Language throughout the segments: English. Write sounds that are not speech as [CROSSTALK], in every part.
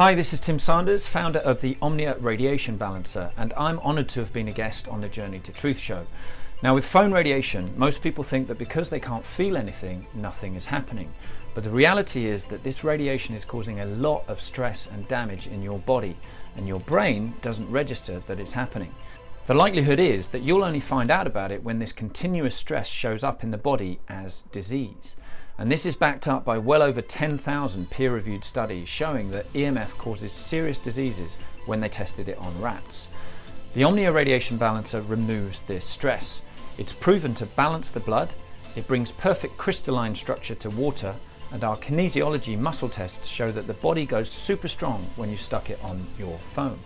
Hi, this is Tim Sanders, founder of the Omnia Radiation Balancer, and I'm honored to have been a guest on the Journey to Truth show. Now, with phone radiation, most people think that because they can't feel anything, nothing is happening. But the reality is that this radiation is causing a lot of stress and damage in your body, and your brain doesn't register that it's happening. The likelihood is that you'll only find out about it when this continuous stress shows up in the body as disease. And this is backed up by well over 10,000 peer reviewed studies showing that EMF causes serious diseases when they tested it on rats. The Omnia Radiation Balancer removes this stress. It's proven to balance the blood, it brings perfect crystalline structure to water, and our kinesiology muscle tests show that the body goes super strong when you stuck it on your phone.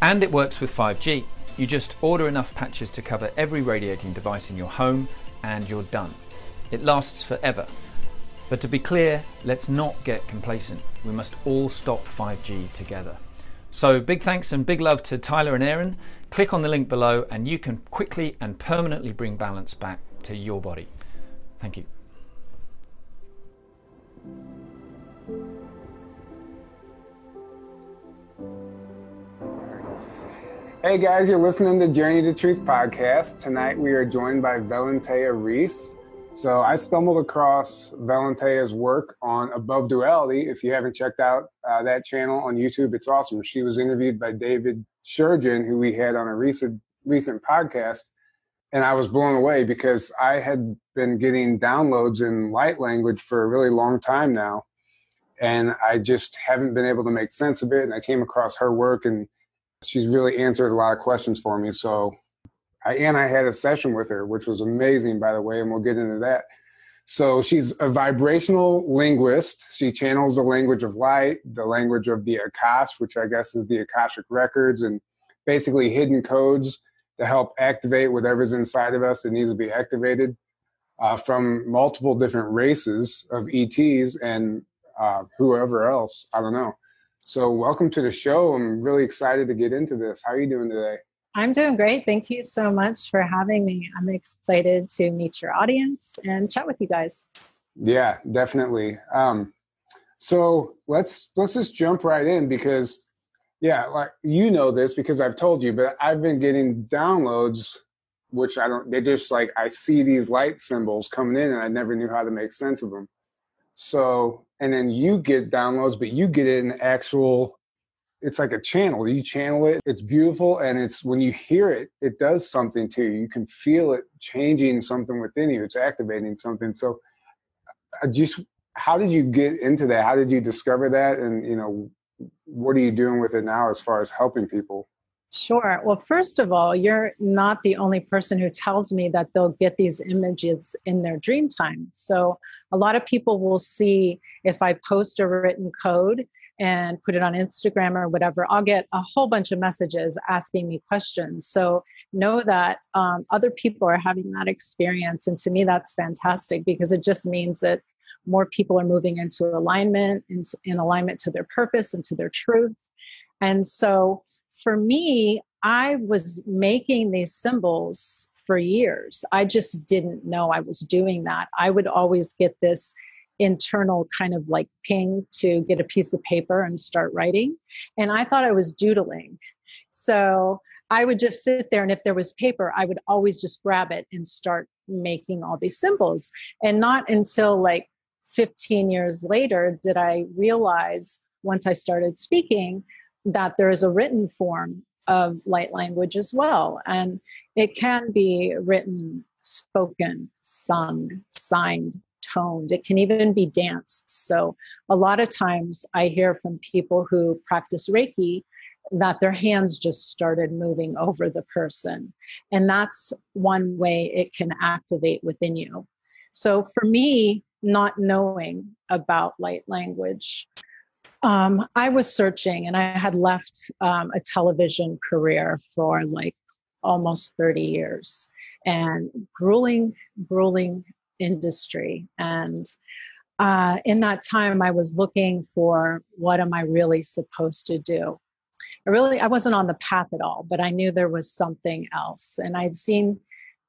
And it works with 5G. You just order enough patches to cover every radiating device in your home and you're done. It lasts forever. But to be clear, let's not get complacent. We must all stop 5G together. So big thanks and big love to Tyler and Aaron. Click on the link below and you can quickly and permanently bring balance back to your body. Thank you. Hey guys, you're listening to Journey to Truth podcast. Tonight we are joined by Valentea Reese. So I stumbled across Valentea's work on Above Duality. If you haven't checked out uh, that channel on YouTube, it's awesome. She was interviewed by David Shurgin, who we had on a recent recent podcast, and I was blown away because I had been getting downloads in light language for a really long time now, and I just haven't been able to make sense of it. And I came across her work and she's really answered a lot of questions for me. So, I, and I had a session with her, which was amazing, by the way, and we'll get into that. So she's a vibrational linguist. She channels the language of light, the language of the Akash, which I guess is the Akashic records, and basically hidden codes to help activate whatever's inside of us that needs to be activated uh, from multiple different races of ETs and uh, whoever else. I don't know. So, welcome to the show. I'm really excited to get into this. How are you doing today? I'm doing great. Thank you so much for having me. I'm excited to meet your audience and chat with you guys. Yeah, definitely. Um, so let's let's just jump right in because, yeah, like you know this because I've told you, but I've been getting downloads, which I don't. They just like I see these light symbols coming in, and I never knew how to make sense of them. So and then you get downloads, but you get it in actual. It's like a channel. You channel it. It's beautiful, and it's when you hear it, it does something to you. You can feel it changing something within you. It's activating something. So, I just how did you get into that? How did you discover that? And you know, what are you doing with it now as far as helping people? Sure. Well, first of all, you're not the only person who tells me that they'll get these images in their dream time. So, a lot of people will see if I post a written code and put it on Instagram or whatever, I'll get a whole bunch of messages asking me questions. So, know that um, other people are having that experience. And to me, that's fantastic because it just means that more people are moving into alignment, into, in alignment to their purpose and to their truth. And so, for me, I was making these symbols for years. I just didn't know I was doing that. I would always get this internal kind of like ping to get a piece of paper and start writing. And I thought I was doodling. So I would just sit there, and if there was paper, I would always just grab it and start making all these symbols. And not until like 15 years later did I realize, once I started speaking, that there is a written form of light language as well. And it can be written, spoken, sung, signed, toned. It can even be danced. So a lot of times I hear from people who practice Reiki that their hands just started moving over the person. And that's one way it can activate within you. So for me, not knowing about light language um, I was searching and I had left um, a television career for like almost 30 years and grueling, grueling industry. And uh, in that time, I was looking for what am I really supposed to do? I really I wasn't on the path at all, but I knew there was something else. And I'd seen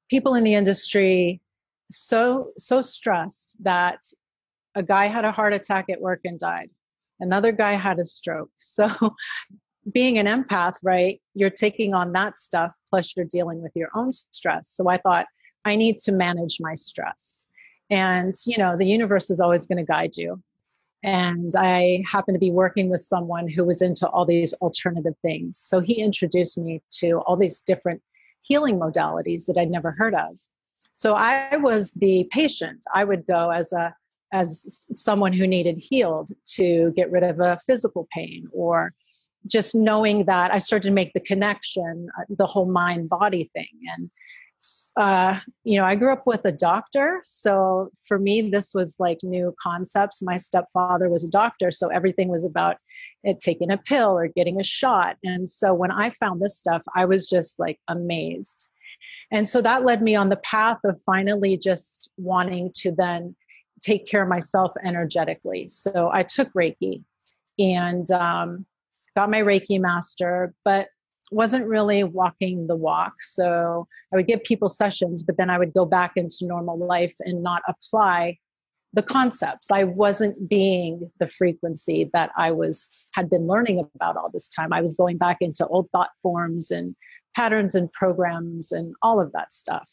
people in the industry so so stressed that a guy had a heart attack at work and died. Another guy had a stroke. [LAUGHS] So being an empath, right, you're taking on that stuff plus you're dealing with your own stress. So I thought I need to manage my stress. And you know, the universe is always going to guide you and I happened to be working with someone who was into all these alternative things. So he introduced me to all these different healing modalities that I'd never heard of. So I was the patient. I would go as a as someone who needed healed to get rid of a physical pain or just knowing that I started to make the connection, uh, the whole mind body thing. And uh, you know, I grew up with a doctor. So for me, this was like new concepts. My stepfather was a doctor. So everything was about it, taking a pill or getting a shot. And so when I found this stuff, I was just like amazed. And so that led me on the path of finally just wanting to then take care of myself energetically. So I took Reiki and um, got my Reiki master. But wasn't really walking the walk. So I would give people sessions, but then I would go back into normal life and not apply the concepts. I wasn't being the frequency that I was had been learning about all this time. I was going back into old thought forms and patterns and programs and all of that stuff.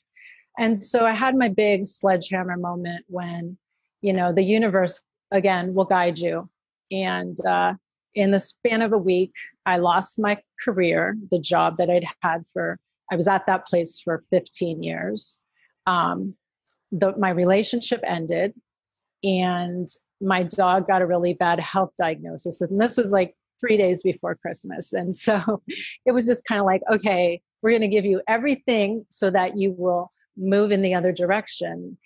And so I had my big sledgehammer moment when, you know, the universe again will guide you. And uh, in the span of a week, I lost my career, the job that I'd had for, I was at that place for 15 years. Um, the, my relationship ended, and my dog got a really bad health diagnosis. And this was like three days before Christmas. [LAUGHS] And so it was just kind of like, okay, we're going to give you everything so that you will move in the other direction.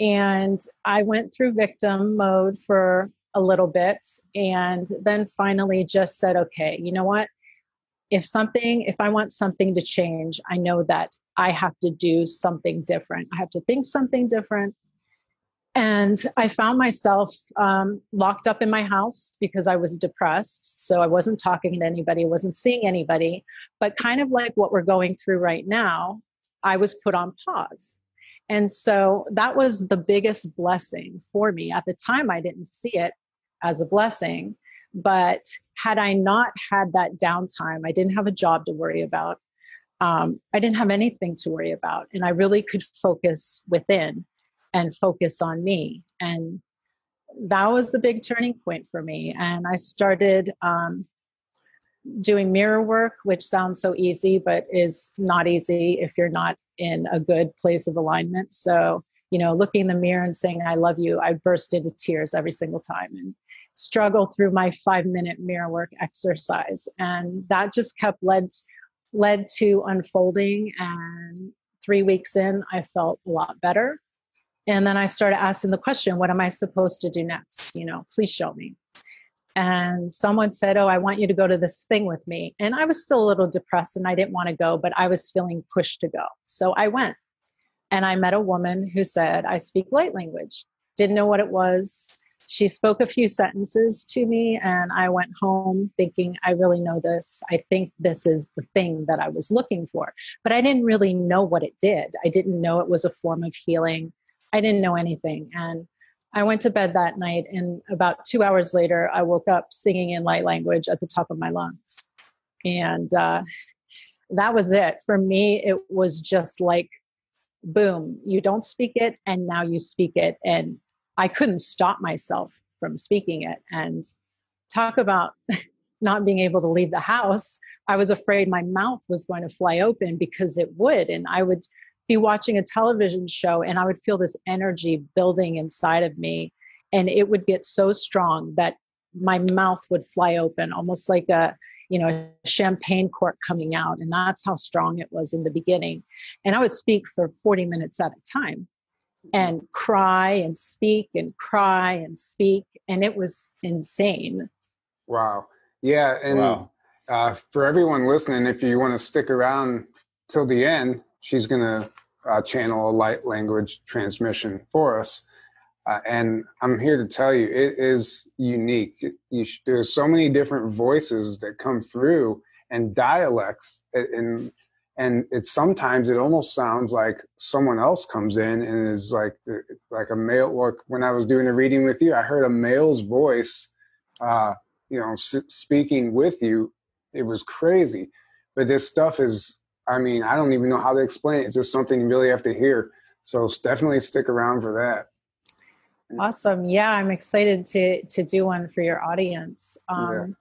And I went through victim mode for a little bit and then finally just said, okay, you know what? If something, if I want something to change, I know that I have to do something different. I have to think something different. And I found myself um, locked up in my house because I was depressed. So I wasn't talking to anybody, I wasn't seeing anybody. But kind of like what we're going through right now, I was put on pause. And so that was the biggest blessing for me. At the time, I didn't see it as a blessing. But had I not had that downtime, I didn't have a job to worry about. Um, I didn't have anything to worry about. And I really could focus within and focus on me. And that was the big turning point for me. And I started um, doing mirror work, which sounds so easy, but is not easy if you're not in a good place of alignment. So, you know, looking in the mirror and saying, I love you, I burst into tears every single time and struggle through my five minute mirror work exercise. And that just kept led, led to unfolding. And three weeks in, I felt a lot better. And then I started asking the question, what am I supposed to do next? You know, please show me and someone said, Oh, I want you to go to this thing with me. And I was still a little depressed and I didn't want to go, but I was feeling pushed to go. So I went and I met a woman who said, I speak light language. Didn't know what it was. She spoke a few sentences to me, and I went home thinking, I really know this. I think this is the thing that I was looking for. But I didn't really know what it did. I didn't know it was a form of healing. I didn't know anything. And I went to bed that night, and about two hours later, I woke up singing in light language at the top of my lungs. And uh, that was it. For me, it was just like, boom, you don't speak it, and now you speak it. And I couldn't stop myself from speaking it. And talk about [LAUGHS] not being able to leave the house. I was afraid my mouth was going to fly open because it would. And I would be watching a television show and I would feel this energy building inside of me. And it would get so strong that my mouth would fly open, almost like a, you know, a champagne cork coming out. And that's how strong it was in the beginning. And I would speak for 40 minutes at a time and cry and speak and cry and speak. And it was insane. Wow. Yeah. And wow. Uh, for everyone listening, if you want to stick around till the end, she's going to uh, channel a light language transmission for us. Uh, and I'm here to tell you, it is unique. You sh- there's so many different voices that come through, and dialects and and it's sometimes it almost sounds like someone else comes in and is like like a male or when i was doing the reading with you i heard a male's voice uh you know speaking with you it was crazy but this stuff is i mean i don't even know how to explain it. It's just something you really have to hear. So definitely stick around for that. Awesome. Yeah i'm excited to to do one for your audience. Um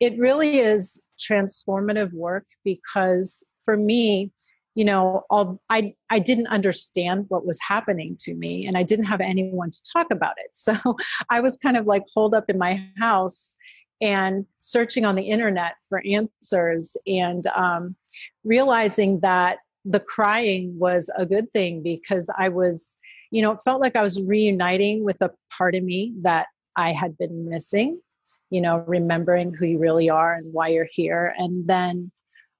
yeah. it really is transformative work because for me you know all, i i didn't understand what was happening to me and i didn't have anyone to talk about it. [LAUGHS] So i was kind of like holed up in my house and searching on the internet for answers and um, realizing that the crying was a good thing because i was you know it felt like i was reuniting with a part of me that i had been missing you know remembering who you really are and why you're here. And then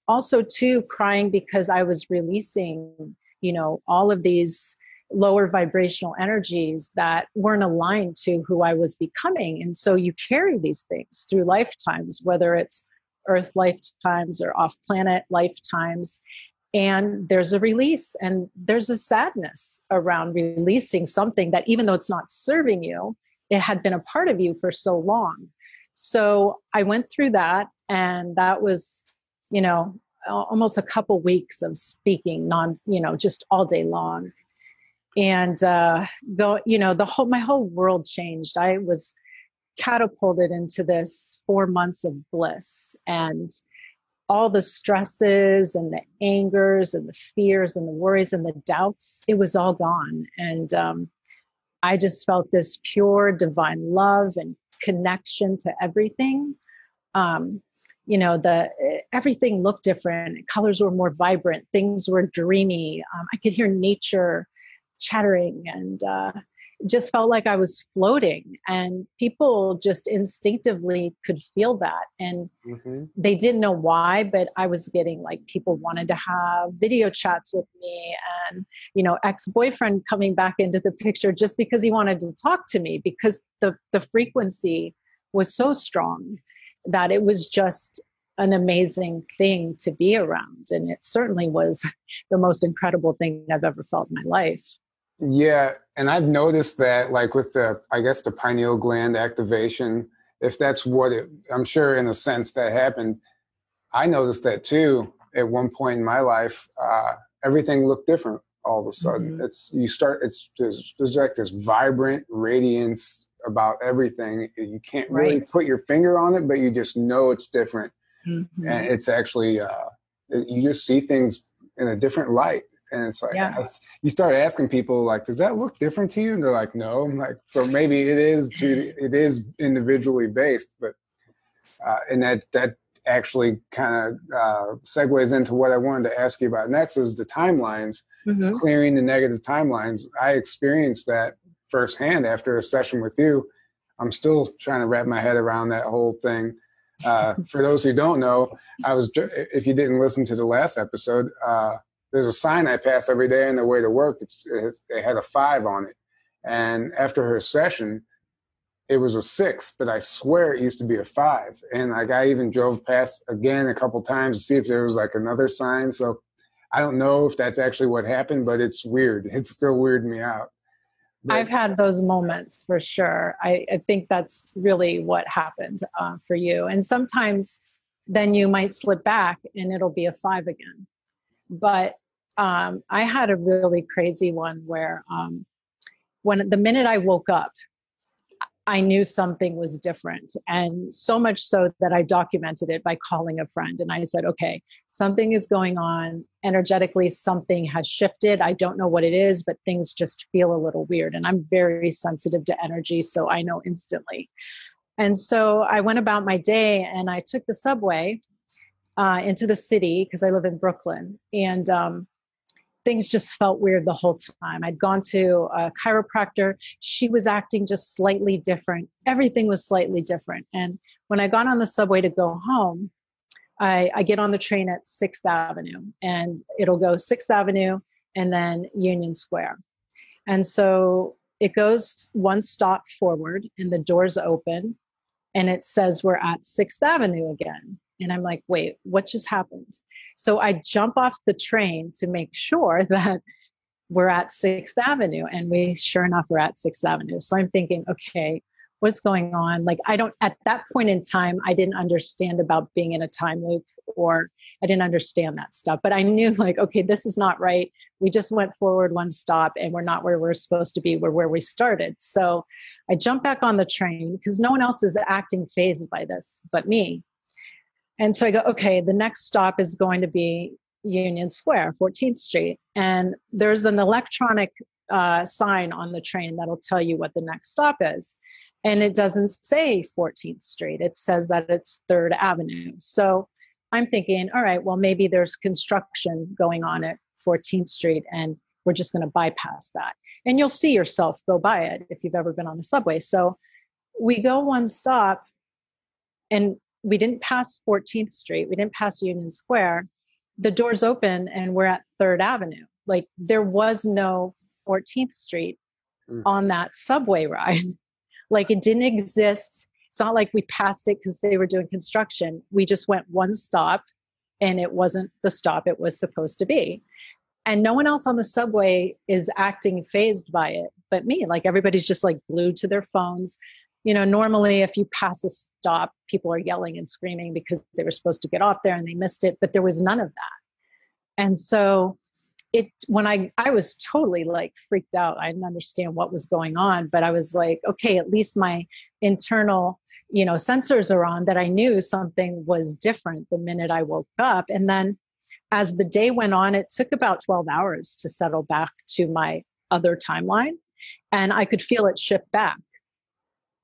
also too crying because i was releasing you know all of these lower vibrational energies that weren't aligned to who i was becoming. And so you carry these things through lifetimes whether it's earth lifetimes or off planet lifetimes. And there's a release and there's a sadness around releasing something that even though it's not serving you it had been a part of you for so long. So i went through that and that was you know almost a couple weeks of speaking non you know just all day long and uh the you know the whole my whole world changed. I was catapulted into this four months of bliss and all the stresses and the angers and the fears and the worries and the doubts it was all gone. And um, i just felt this pure divine love and connection to everything. Um, you know the everything looked different. Colors were more vibrant. Things were dreamy. Um, i could hear nature chattering and uh, just felt like i was floating and people just instinctively could feel that and mm-hmm. they didn't know why but i was getting like people wanted to have video chats with me and you know ex-boyfriend coming back into the picture just because he wanted to talk to me because the the frequency was so strong that it was just an amazing thing to be around. And it certainly was [LAUGHS] the most incredible thing I've ever felt in my life. Yeah. And I've noticed that, like with the, I guess, the pineal gland activation, if that's what it, I'm sure in a sense that happened, I noticed that too at one point in my life. Uh, everything looked different all of a sudden. Mm-hmm. It's, you start, it's, there's, there's like this vibrant radiance about everything. You can't really right. put your finger on it, but you just know it's different. Mm-hmm. And it's actually, uh, you just see things in a different light. And it's like, yeah. you start asking people like, does that look different to you? And they're like, no. I'm like, so maybe it is, to, it is individually based, but, uh, and that, that actually kind of uh, segues into what I wanted to ask you about next is the timelines, mm-hmm. clearing the negative timelines. I experienced that firsthand after a session with you. I'm still trying to wrap my head around that whole thing. Uh, for those who don't know, I was if you didn't listen to the last episode, uh, there's a sign I pass every day on the way to work. It's, it had a five on it, and after her session, it was a six, but I swear it used to be a five. And like I even drove past again a couple times to see if there was like another sign. So I don't know if that's actually what happened, but it's weird. [LAUGHS] It's still weirding me out. I've had those moments for sure. I, I think that's really what happened uh, for you. And sometimes then you might slip back and it'll be a five again. But um, I had a really crazy one where um, when the minute I woke up, I knew something was different. And so much so that I documented it by calling a friend. And I said, okay, something is going on. Energetically, something has shifted. I don't know what it is, but things just feel a little weird. And I'm very sensitive to energy. So I know instantly. And so I went about my day and I took the subway uh, into the city because I live in Brooklyn. And um, things just felt weird the whole time. I'd gone to a chiropractor. She was acting just slightly different. Everything was slightly different. And when I got on the subway to go home, I, I get on the train at 6th Avenue and it'll go 6th Avenue and then Union Square. And so it goes one stop forward and the doors open and it says we're at 6th Avenue again. And I'm like, wait, what just happened? So I jump off the train to make sure [LAUGHS] that we're at Sixth Avenue. And we, sure enough, we're at Sixth Avenue. So I'm thinking, okay, what's going on? Like, I don't, at that point in time, I didn't understand about being in a time loop or I didn't understand that stuff. But I knew, [LAUGHS] like, okay, this is not right. We just went forward one stop and we're not where we're supposed to be. We're where we started. So I jump back on the train because no one else is acting fazed by this but me. And so I go, okay, the next stop is going to be Union Square, 14th Street. And there's an electronic uh, sign on the train that'll tell you what the next stop is. And it doesn't say 14th Street, it says that it's 3rd Avenue. So I'm thinking, all right, well, maybe there's construction going on at 14th Street and we're just going to bypass that. And you'll see yourself go by it if you've ever been on the subway. So we go one stop and we didn't pass 14th Street, we didn't pass Union Square. The doors open and we're at 3rd Avenue. Like there was no 14th Street mm. on that subway ride. [LAUGHS] like it didn't exist. It's not like we passed it because they were doing construction. We just went one stop and it wasn't the stop it was supposed to be and no one else on the subway is acting fazed by it but me like everybody's just like glued to their phones you know normally if you pass a stop people are yelling and screaming because they were supposed to get off there and they missed it but there was none of that and so it when i i was totally like freaked out i didn't understand what was going on but i was like okay at least my internal you know sensors are on that i knew something was different the minute i woke up and then as the day went on, it took about 12 hours to settle back to my other timeline. And I could feel it shift back.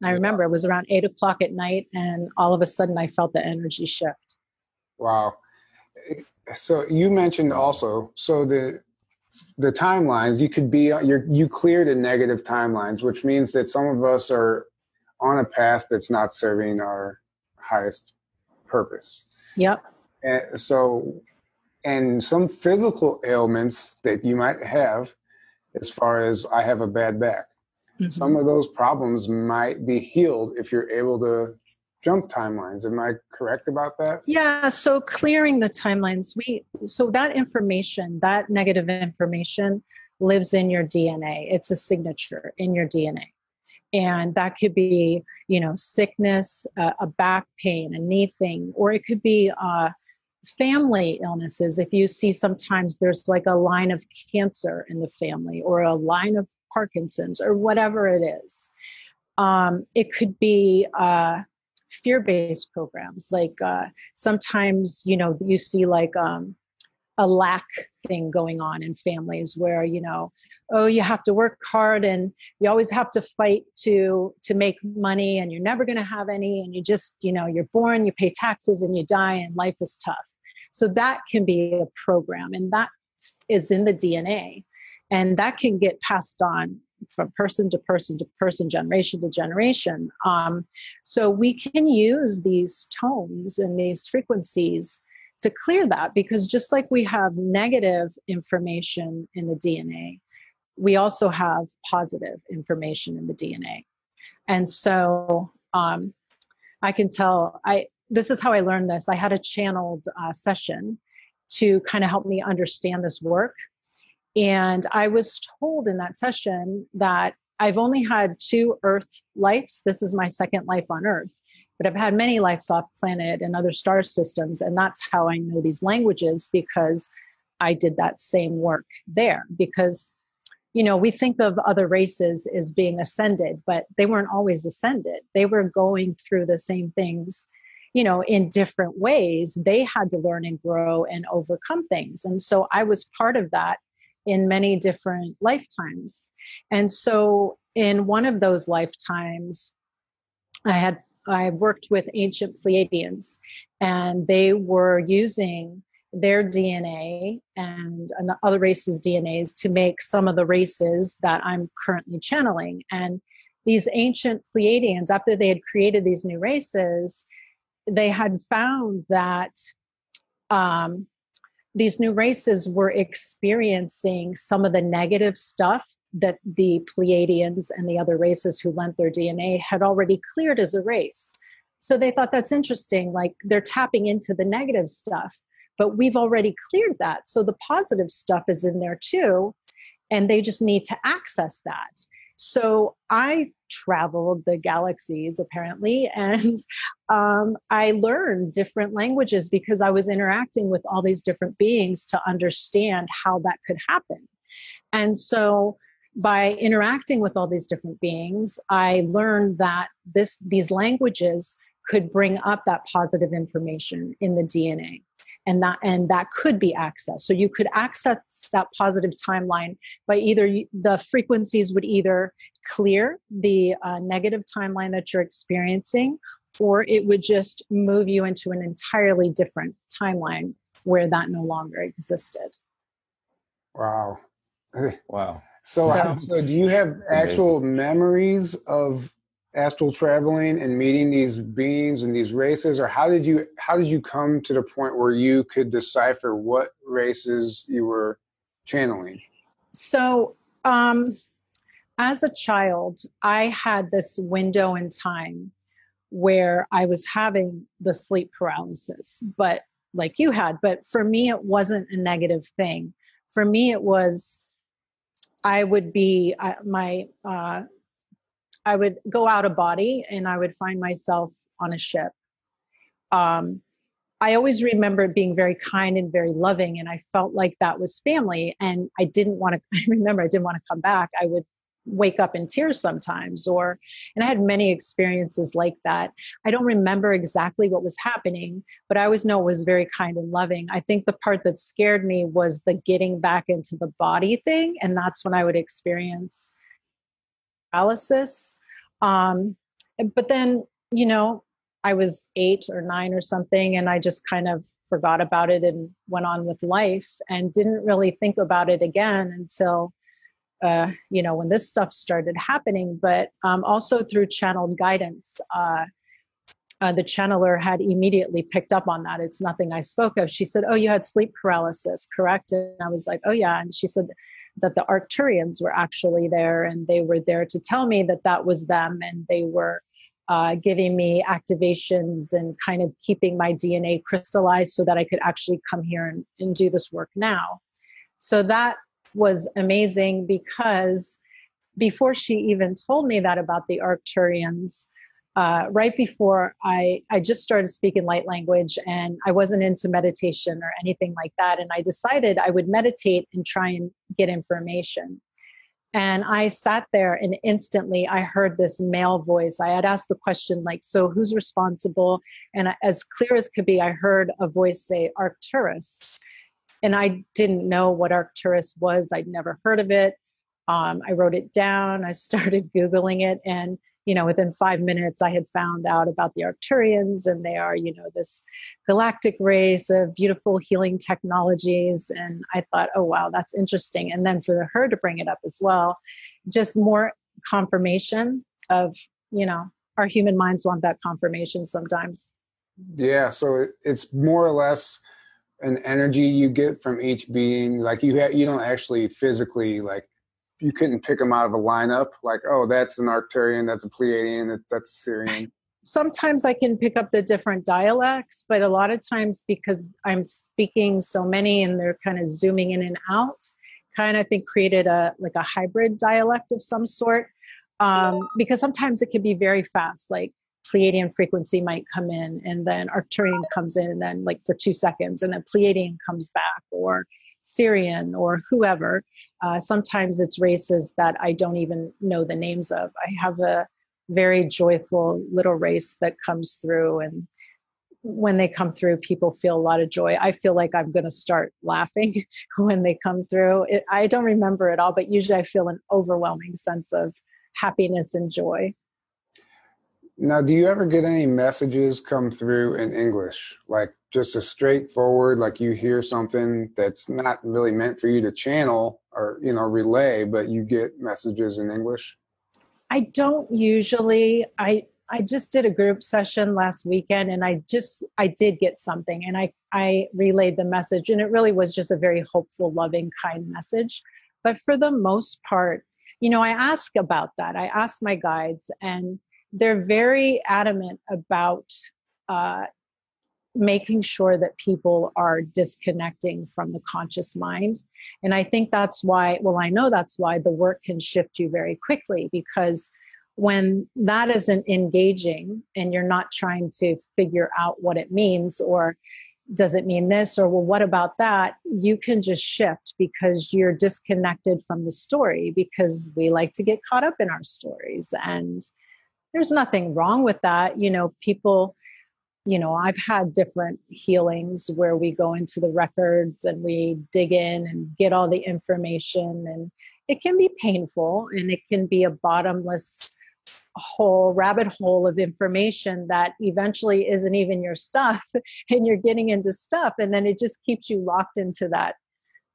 I remember it was around eight o'clock at night, and all of a sudden I felt the energy shift. Wow. So you mentioned also, so the the timelines you could be you you cleared a negative timelines, which means that some of us are on a path that's not serving our highest purpose. Yep. And so and some physical ailments that you might have as far as I have a bad back. Mm-hmm. Some of those problems might be healed if you're able to jump timelines. Am I correct about that? Yeah, so clearing the timelines, we so that information, that negative information lives in your DNA. It's a signature in your DNA. And that could be, you know, sickness, uh, a back pain, a knee thing, or it could be uh, family illnesses, if you see sometimes there's like a line of cancer in the family or a line of Parkinson's or whatever it is, um, it could be uh, fear based programs. Like uh, sometimes, you know, you see like um, a lack thing going on in families where, you know, oh you have to work hard and you always have to fight to to make money and you're never going to have any and you just you know you're born you pay taxes and you die and life is tough so that can be a program, and that is in the DNA. And that can get passed on from person to person to person, generation to generation. Um, so we can use these tones and these frequencies to clear that because just like we have negative information in the DNA, we also have positive information in the DNA. And so um, I can tell I this is how I learned this. I had a channeled uh, session to kind of help me understand this work. And I was told in that session that I've only had two Earth lives. This is my second life on Earth, but I've had many lives off planet and other star systems. And that's how I know these languages because I did that same work there. Because you know, we think of other races as being ascended, but they weren't always ascended. They were going through the same things you know, in different ways, they had to learn and grow and overcome things. And so I was part of that in many different lifetimes. And so in one of those lifetimes, I had I worked with ancient Pleiadians, and they were using their DNA and other races' DNAs to make some of the races that I'm currently channeling. And these ancient Pleiadians, after they had created these new races, they had found that um, these new races were experiencing some of the negative stuff that the Pleiadians and the other races who lent their DNA had already cleared as a race. So they thought that's interesting. Like they're tapping into the negative stuff, but we've already cleared that. So the positive stuff is in there too. And they just need to access that. So I traveled the galaxies apparently, [LAUGHS] and um, I learned different languages because I was interacting with all these different beings to understand how that could happen. And so by interacting with all these different beings, I learned that this these languages could bring up that positive information in the DNA and that and that could be accessed so you could access that positive timeline by either the frequencies would either clear the uh, negative timeline that you're experiencing or it would just move you into an entirely different timeline where that no longer existed. Wow. [LAUGHS] Wow. So, so, so do you have actual Amazing. memories of astral traveling and meeting these beings and these races or how did you how did you come to the point where you could decipher what races you were channeling? So um as a child i had this window in time where i was having the sleep paralysis but like you had but for me it wasn't a negative thing. For me it was i would be uh, my uh, I would go out of body and I would find myself on a ship. Um, I always remember being very kind and very loving, and I felt like that was family. And I didn't want to. [LAUGHS] I remember I didn't want to come back. I would wake up in tears sometimes, or and I had many experiences like that. I don't remember exactly what was happening, but I always know it was very kind and loving. I think the part that scared me was the getting back into the body thing, and that's when I would experience paralysis. Um, but then, you know, I was eight or nine or something, and I just kind of forgot about it and went on with life and didn't really think about it again until, uh, you know, when this stuff started happening. But um, also through channeled guidance, uh, uh, the channeler had immediately picked up on that. It's nothing I spoke of. She said, Oh, you had sleep paralysis, correct? And I was like, Oh, yeah. And she said, that the Arcturians were actually there and they were there to tell me that that was them and they were uh, giving me activations and kind of keeping my DNA crystallized so that I could actually come here and, and do this work now. So that was amazing because before she even told me that about the Arcturians, uh, right before I, I just started speaking light language and I wasn't into meditation or anything like that. And I decided I would meditate and try and get information. And I sat there and instantly I heard this male voice. I had asked the question, like, so who's responsible? And as clear as could be, I heard a voice say, Arcturus. And I didn't know what Arcturus was, I'd never heard of it. Um, I wrote it down, I started [LAUGHS] Googling it, and you know, within five minutes, I had found out about the Arcturians, and they are, you know, this galactic race of beautiful healing technologies. And I thought, oh, wow, that's interesting. And then for her to bring it up as well, just more confirmation of, you know, our human minds want that confirmation sometimes. Yeah. So it's more or less an energy you get from each being. Like you, ha- you don't actually physically like you couldn't pick them out of a lineup like oh that's an arcturian that's a pleiadian that's a sirian sometimes i can pick up the different dialects but a lot of times because i'm speaking so many and they're kind of zooming in and out kind of think created a like a hybrid dialect of some sort. Um, because sometimes it can be very fast like pleiadian frequency might come in and then arcturian comes in and then like for two seconds and then pleiadian comes back or Sirian or whoever. Uh, sometimes it's races that I don't even know the names of. I have a very joyful little race that comes through, and when they come through, people feel a lot of joy. I feel like I'm going to start laughing [LAUGHS] when they come through. It, I don't remember it all, but usually I feel an overwhelming sense of happiness and joy. Now, do you ever get any messages come through in English? Like just a straightforward, like you hear something that's not really meant for you to channel or, you know, relay, but you get messages in English? I don't usually. I I just did a group session last weekend and I just I did get something and I I relayed the message and it really was just a very hopeful, loving, kind message. But for the most part, you know, I ask about that. I ask my guides and they're very adamant about uh, making sure that people are disconnecting from the conscious mind. And I think that's why, well, I know that's why the work can shift you very quickly because when that isn't engaging and you're not trying to figure out what it means or does it mean this or well what about that you can just shift because you're disconnected from the story because we like to get caught up in our stories and there's nothing wrong with that you know people you know i've had different healings where we go into the records and we dig in and get all the information and it can be painful and it can be a bottomless hole rabbit hole of information that eventually isn't even your stuff [LAUGHS] and you're getting into stuff and then it just keeps you locked into that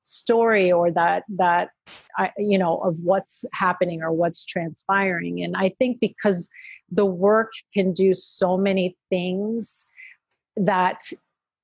story or that that you know of what's happening or what's transpiring. And i think because the work can do so many things that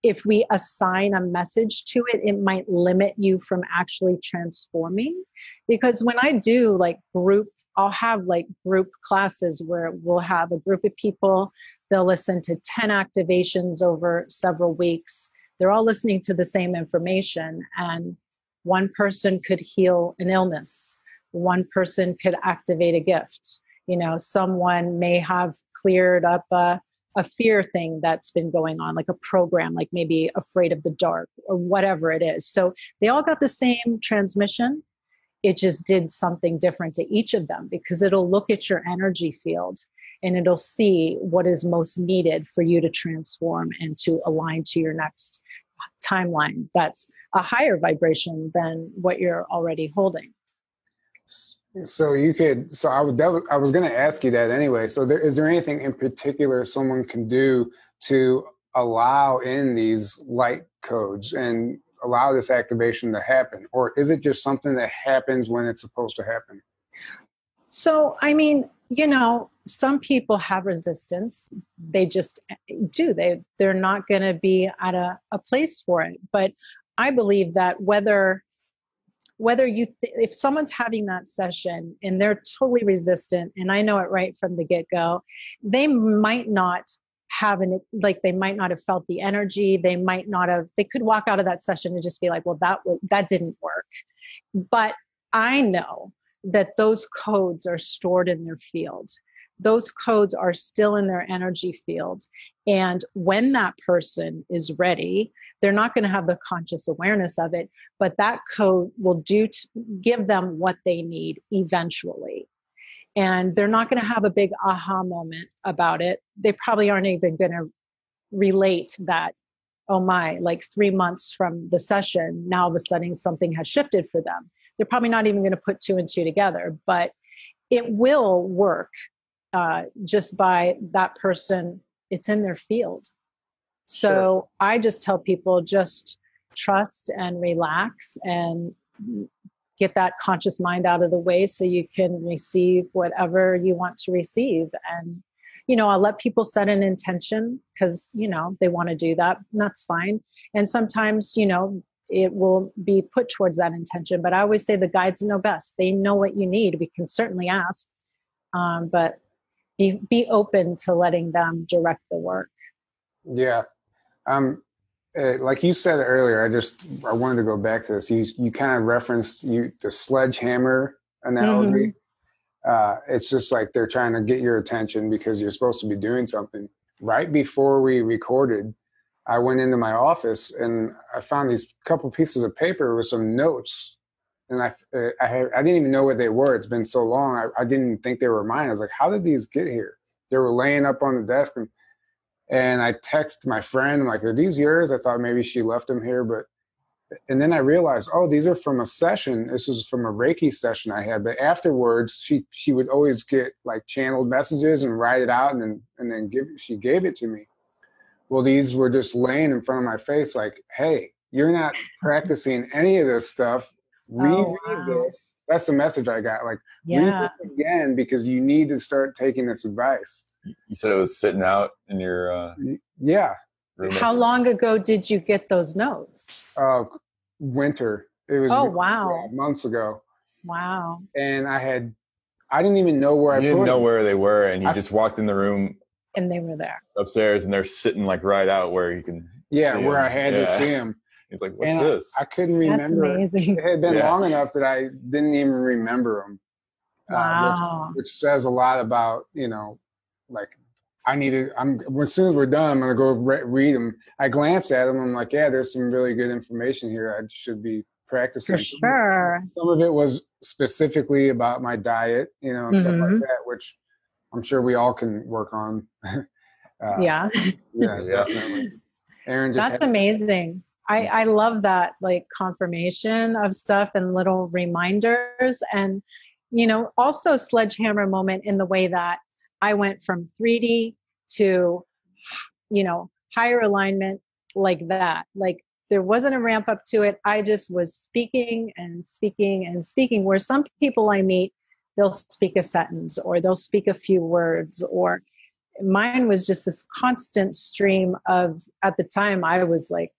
if we assign a message to it it might limit you from actually transforming. Because when i do like group I'll have like group classes where we'll have a group of people, they'll listen to 10 activations over several weeks. They're all listening to the same information, and one person could heal an illness, one person could activate a gift. You know, someone may have cleared up a, a fear thing that's been going on, like a program, like maybe afraid of the dark or whatever it is. So they all got the same transmission, it just did something different to each of them because it'll look at your energy field and it'll see what is most needed for you to transform and to align to your next timeline that's a higher vibration than what you're already holding so you could so i would i was going to ask you that anyway so there is there anything in particular someone can do to allow in these light codes and allow this activation to happen? Or is it just something that happens when it's supposed to happen? So, I mean, you know, some people have resistance. They just do. They they're not going to be at a, a place for it. But I believe that whether whether you th- if someone's having that session and they're totally resistant and i know it right from the get-go they might not have an like they might not have felt the energy they might not have they could walk out of that session and just be like well that that didn't work but i know that those codes are stored in their field those codes are still in their energy field and when that person is ready they're not going to have the conscious awareness of it but that code will do give them what they need eventually and they're not going to have a big aha moment about it. They probably aren't even going to relate that, oh my, like three months from the session, now all of a sudden something has shifted for them. They're probably not even going to put two and two together, but it will work uh, just by that person. It's in their field. So sure. I just tell people just trust and relax and get that conscious mind out of the way so you can receive whatever you want to receive and you know i'll let people set an intention because you know they want to do that that's fine and sometimes you know it will be put towards that intention but i always say the guides know best they know what you need we can certainly ask um, but be, be open to letting them direct the work yeah um, uh, like you said earlier, I just I wanted to go back to this. You you kind of referenced you the sledgehammer analogy. Mm-hmm. Uh, it's just like they're trying to get your attention because you're supposed to be doing something. Right before we recorded, I went into my office and I found these couple pieces of paper with some notes, and I uh, I, had, I didn't even know what they were. It's been so long. I, I didn't think they were mine. I was like, how did these get here? They were laying up on the desk and and I text my friend, I'm like, are these yours? I thought maybe she left them here, but and then I realized, oh, these are from a session. This was from a Reiki session I had. But afterwards, she she would always get like channeled messages and write it out, and then and then give she gave it to me. Well, these were just laying in front of my face, like, hey, you're not practicing any of this stuff. Read, [LAUGHS] oh, wow. this. That's the message I got. Like, yeah. read this again because you need to start taking this advice. You said it was sitting out in your. Uh, yeah. How long ago did you get those notes? Uh, winter. It was. Oh wow! months ago. Wow. And I had, I didn't even know where I didn't put know them. where they were, and you I- just walked in the room And they were there. upstairs, and they're sitting like right out where you can. Yeah, see where 'em. I had to see him. [LAUGHS] He's like, "What's and this?" I, couldn't That's remember. amazing. It had been Yeah. long enough that I didn't even remember them. Wow. which, which says a lot about you know, like I needed. I'm as soon as we're done, I'm gonna go re- read them. I glanced at them. I'm like, yeah, there's some really good information here. I should be practicing. For sure. Some of it was specifically about my diet, you know, and stuff like Mhm. that, which I'm sure we all can work on. [LAUGHS] uh, Yeah. yeah, [LAUGHS] Yeah. definitely. Aaron just That's had- amazing. I, I love that like confirmation of stuff and little reminders and you know also sledgehammer moment in the way that I went from 3D to you know higher alignment like that like there wasn't a ramp up to it I just was speaking and speaking and speaking where some people I meet they'll speak a sentence or they'll speak a few words or mine was just this constant stream of at the time i was like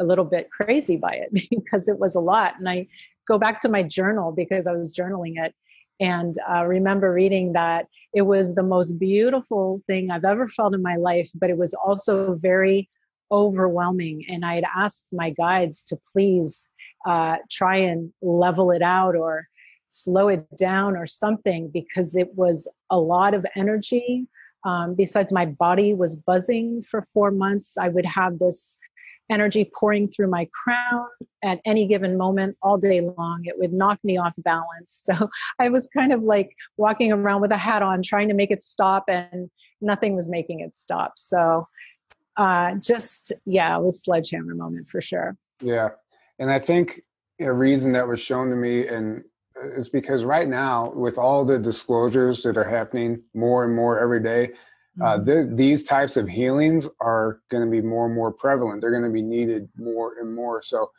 a little bit crazy by it [LAUGHS] because it was a lot. And i go back to my journal because i was journaling it and uh, remember reading that it was the most beautiful thing i've ever felt in my life but it was also very overwhelming. And i had asked my guides to please uh, try and level it out or slow it down or something because it was a lot of energy. Um, besides my body was buzzing for four months. I would have this energy pouring through my crown at any given moment all day long. It would knock me off balance. [LAUGHS] So i was kind of like walking around with a hat on trying to make it stop and nothing was making it stop. So uh, just yeah it was sledgehammer moment for sure. Yeah, and I think a reason that was shown to me, and is because right now, with all the disclosures that are happening more and more every day, uh, th- these types of healings are going to be more and more prevalent. They're going to be needed more and more. So,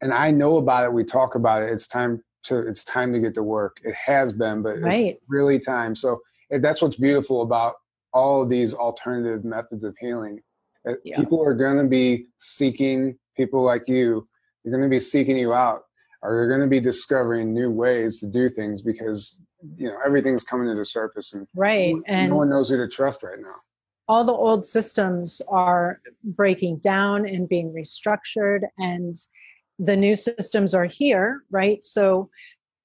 and I know about it. We talk about it. It's time to it's time to get to work. It has been, but Right. it's really time. So that's what's beautiful about all of these alternative methods of healing. Uh, Yeah. People are going to be seeking people like you. They're going to be seeking you out, or they're going to be discovering new ways to do things because you know everything's coming to the surface and right and no one knows who to trust right now. all the old systems are breaking down and being restructured and the new systems are here right so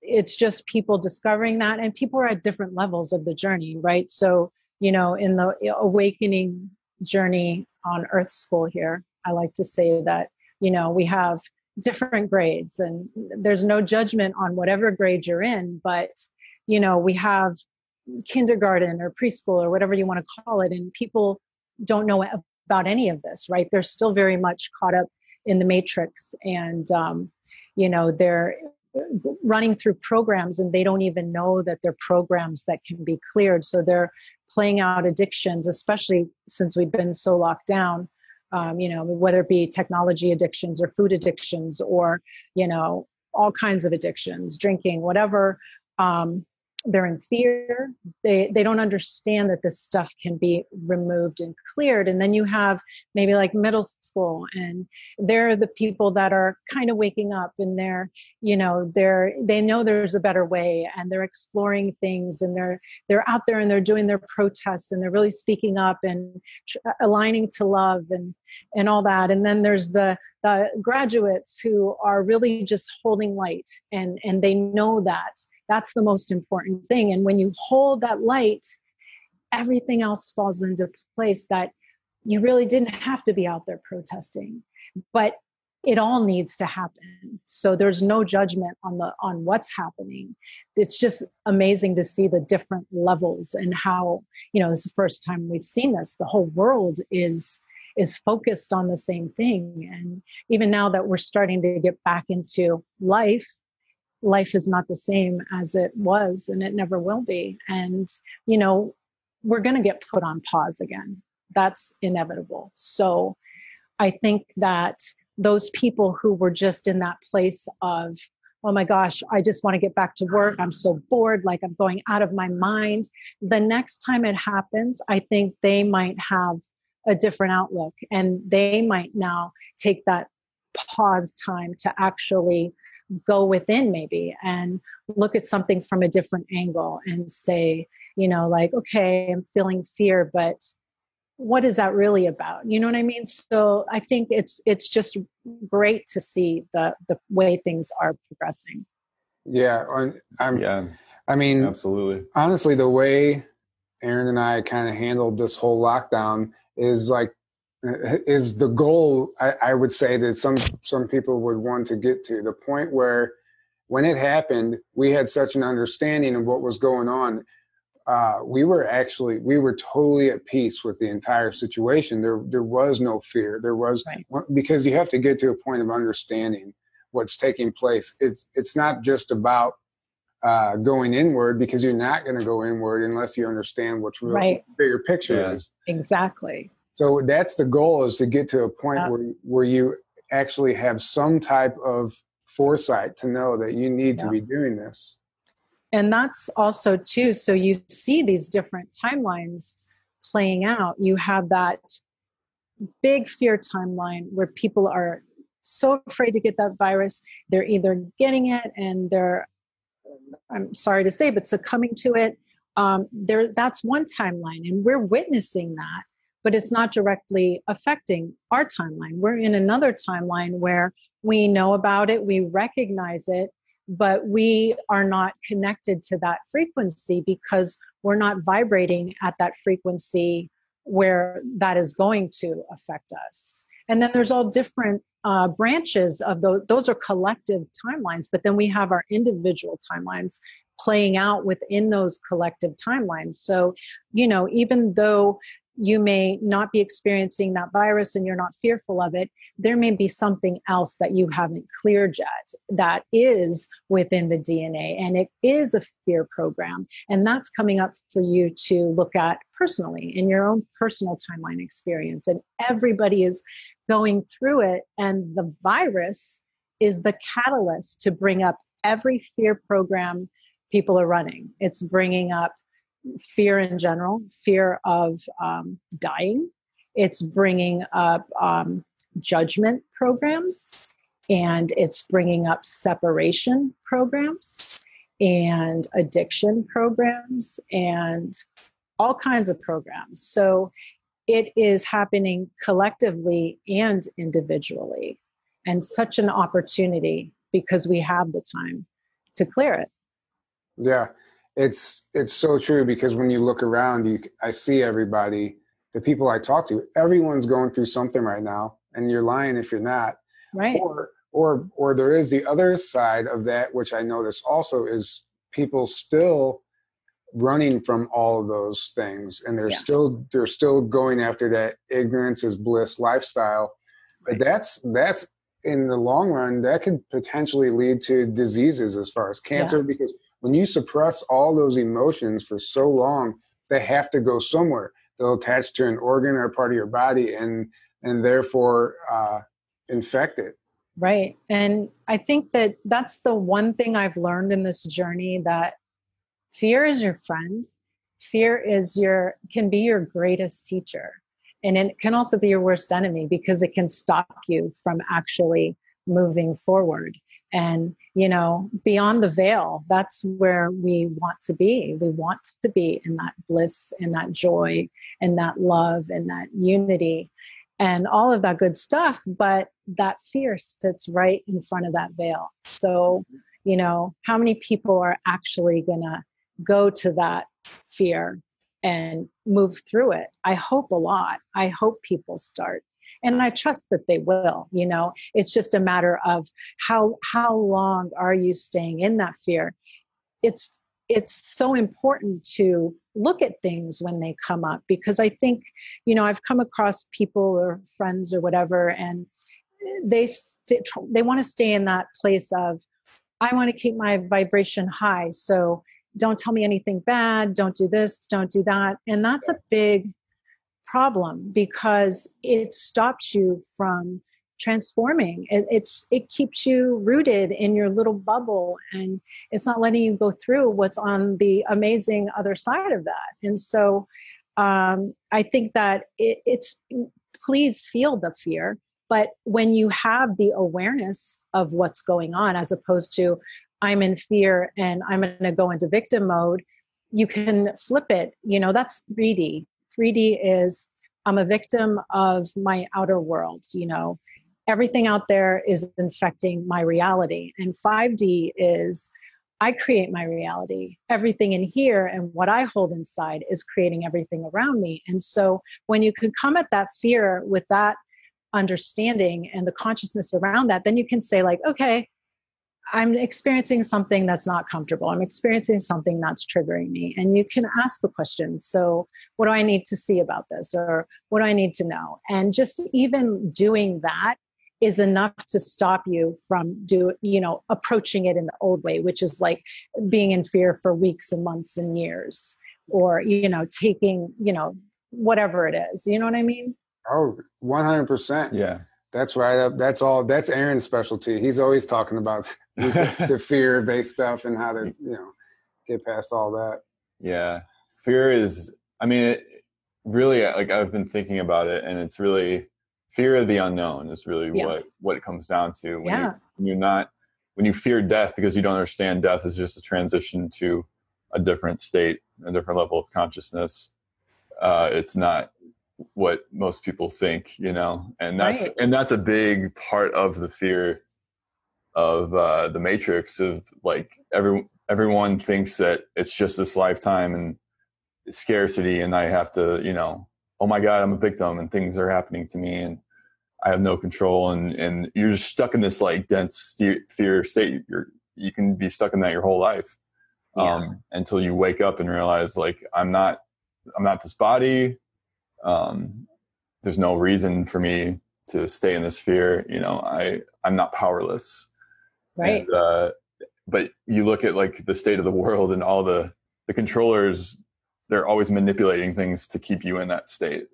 it's just people discovering that and people are at different levels of the journey right so you know in the awakening journey on earth school here i like to say that you know we have different grades and there's no judgment on whatever grade you're in but you know we have kindergarten or preschool or whatever you want to call it and people don't know about any of this right? They're still very much caught up in the matrix and um, you know they're running through programs and they don't even know that they're programs that can be cleared. So they're playing out addictions especially since we've been so locked down um, you know whether it be technology addictions or food addictions or you know all kinds of addictions drinking whatever um, they're in fear. They they don't understand that this stuff can be removed and cleared. And then you have maybe like middle school and they're the people that are kind of waking up and they're you know they're they know there's a better way and they're exploring things and they're they're out there and they're doing their protests and they're really speaking up and tr- aligning to love and and all that. And then there's the the graduates who are really just holding light and and they know that that's the most important thing. And when you hold that light everything else falls into place that you really didn't have to be out there protesting but it all needs to happen. So there's no judgment on the on what's happening. It's just amazing to see the different levels and how you know this is the first time we've seen this. The whole world is is focused on the same thing. And even now that we're starting to get back into life life is not the same as it was and it never will be. And you know we're going to get put on pause again. That's inevitable. So i think that those people who were just in that place of oh my gosh i just want to get back to work. I'm so bored like i'm going out of my mind the next time it happens i think they might have a different outlook and they might now take that pause time to actually go within maybe and look at something from a different angle and say, you know, like, okay, I'm feeling fear, but what is that really about? You know what i mean? So i think it's it's just great to see the the way things are progressing. Yeah i'm yeah. I mean absolutely. honestly the way aaron and i kind of handled this whole lockdown is like is the goal I, I would say that some some people would want to get to the point where when it happened we had such an understanding of what was going on uh, we were actually we were totally at peace with the entire situation. There there was no fear. There was right. because you have to get to a point of understanding what's taking place. It's it's not just about uh, going inward because you're not going to go inward unless you understand what's really right. bigger picture yeah. is. Exactly. So that's the goal is to get to a point yeah. where where you actually have some type of foresight to know that you need yeah. to be doing this. And that's also too so you see these different timelines playing out. You have that big fear timeline where people are so afraid to get that virus. They're either getting it and they're i'm sorry to say but succumbing to it. Um, there that's one timeline and we're witnessing that but it's not directly affecting our timeline we're in another timeline where we know about it we recognize it but we are not connected to that frequency because we're not vibrating at that frequency where that is going to affect us. And then there's all different uh, branches of those, those are collective timelines, but then we have our individual timelines playing out within those collective timelines. So, you know, even though you may not be experiencing that virus and you're not fearful of it, there may be something else that you haven't cleared yet that is within the DNA and it is a fear program. And that's coming up for you to look at personally in your own personal timeline experience. And everybody is going through it. And the virus is the catalyst to bring up every fear program people are running. It's bringing up fear in general, fear of um, dying. It's bringing up um, judgment programs and it's bringing up separation programs and addiction programs and all kinds of programs. So it is happening collectively and individually, and such an opportunity because we have the time to clear it. Yeah, it's it's so true because when you look around, you I see everybody, the people I talk to, everyone's going through something right now, and you're lying if you're not. Right. Or or or there is the other side of that, which I notice also is people still running from all of those things and they're yeah. still they're still going after that ignorance is bliss lifestyle right. but that's that's in the long run that could potentially lead to diseases as far as cancer yeah. because when you suppress all those emotions for so long, they have to go somewhere. They'll attach to an organ or part of your body and and therefore uh, infect it. Right. And I think that that's the one thing I've learned in this journey that fear is your friend. Fear is your can be your greatest teacher. And it can also be your worst enemy because it can stop you from actually moving forward and you know beyond the veil that's where we want to be. We want to be in that bliss and that joy and that love and that unity and all of that good stuff. But that fear sits right in front of that veil. So you know how many people are actually going to go to that fear and move through it? I hope a lot. I hope people start and i trust that they will you know? It's just a matter of how how long are you staying in that fear? It's it's so important to look at things when they come up because i think you know i've come across people or friends or whatever and they st- they want to stay in that place of i want to keep my vibration high so don't tell me anything bad don't do this don't do that. And that's a big problem because it stops you from transforming it, it's it keeps you rooted in your little bubble and it's not letting you go through what's on the amazing other side of that and so um, i think that it, it's please feel the fear But when you have the awareness of what's going on, as opposed to, I'm in fear and I'm going to go into victim mode, you can flip it. You know, that's 3D. 3D is I'm a victim of my outer world, you know, everything out there is infecting my reality. And 5D is I create my reality. Everything in here and what I hold inside is creating everything around me. And so when you can come at that fear with that understanding and the consciousness around that, then you can say, like, okay, I'm experiencing something that's not comfortable. I'm experiencing something that's triggering me. And you can ask the question so, what do I need to see about this? Or what do I need to know? And just even doing that is enough to stop you from do you know approaching it in the old way which is like being in fear for weeks and months and years or you know taking you know whatever it is you know what i mean oh 100% Yeah. That's right up that's all that's aaron's specialty he's always talking about [LAUGHS] the, the [LAUGHS] fear-based stuff and how to you know get past all that Yeah. Fear is, I mean, it really, like, I've been thinking about it, and it's really fear of the unknown is really Yeah. what what it comes down to. When, Yeah. you, when you're not, when you fear death because you don't understand death is just a transition to a different state, a different level of consciousness. Uh, it's not what most people think, you know, and that's Right. and that's a big part of the fear of uh, the matrix of like every everyone thinks that it's just this lifetime and scarcity and i have to you know oh my god i'm a victim and things are happening to me and i have no control and and you're just stuck in this like dense fear state you're you can be stuck in that your whole life Yeah. um until you wake up and realize like i'm not i'm not this body um there's no reason for me to stay in this fear you know i i'm not powerless right and, uh, but you look at like the state of the world and all the the controllers, they're always manipulating things to keep you in that state.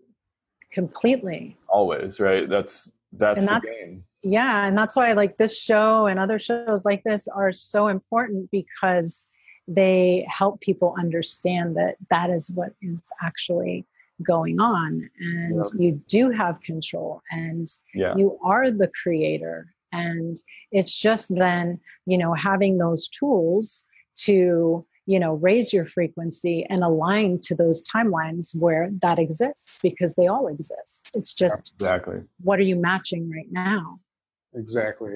completely Always, right? That's that's And the that's- game. yeah and that's why like this show and other shows like this are so important because they help people understand that that is what is actually going on and you do have control and Yeah, you are the creator. And it's just then you know having those tools to you know raise your frequency and align to those timelines where that exists because they all exist. It's just exactly. what are you matching right now? Exactly.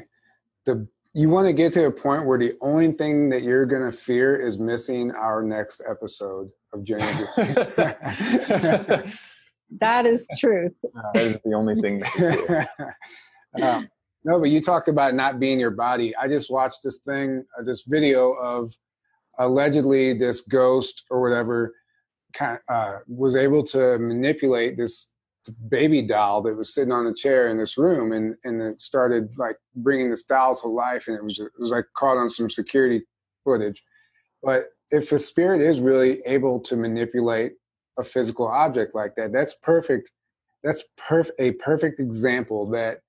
The you want to get to a point where the only thing that you're going to fear is missing our next episode of journey that [LAUGHS] that is truth That is the only thing. That [LAUGHS] um, no, but you talked about not being your body. I just watched this thing, uh, this video of allegedly this ghost or whatever kind uh, was able to manipulate this baby doll that was sitting on a chair in this room, and and it started like bringing this doll to life, and it was it was like caught on some security footage. But if a spirit is really able to manipulate a physical object like that, that's perfect. That's perf- a perfect example that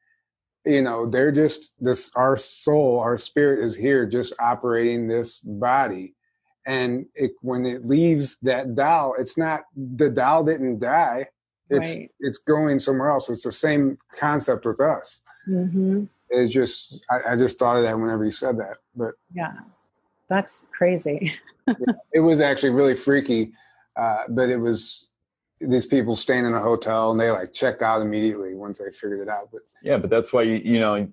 you know they're just this our soul our spirit is here just operating this body and it, when it leaves that doll it's not the doll didn't die it's Right. it's going somewhere else. It's the same concept with us. Hmm it's just I, I just thought of that whenever you said that but yeah. That's crazy. [LAUGHS] It was actually really freaky uh, but it was these people staying in a hotel and they like checked out immediately once they figured it out but yeah, but that's why you you know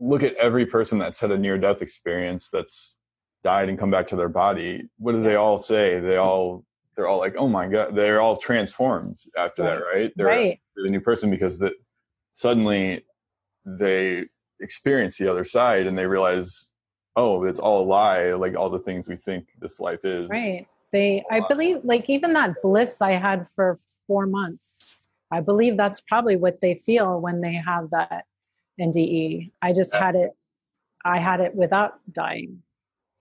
look at every person that's had a near death experience that's died and come back to their body. What do they all say? They all they're all like, oh my god, they're all transformed after that, right? They're right a new person because that suddenly they experience the other side and they realize, oh, it's all a lie. Like all the things we think this life is. right they i believe like even that bliss i had for four months i believe that's probably what they feel when they have that nde i just Yeah. had it i had it without dying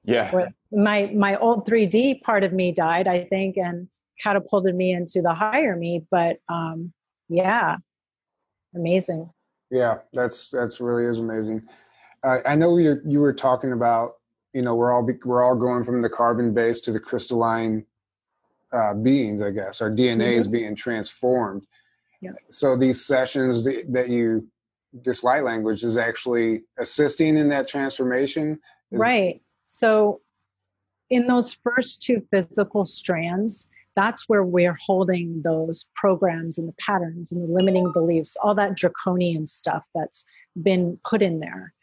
Yeah. Where my my old 3d part of me died i think and catapulted me into the higher me but um yeah amazing Yeah, that's that's really is amazing. Uh, I know you you were talking about you know we're all be, we're all going from the carbon base to the crystalline uh, beings. I guess our DNA is being transformed. Yeah. So these sessions that, that you this light language is actually assisting in that transformation. Is- right. So, in those first two physical strands, that's where we're holding those programs and the patterns and the limiting beliefs, all that draconian stuff that's been put in there.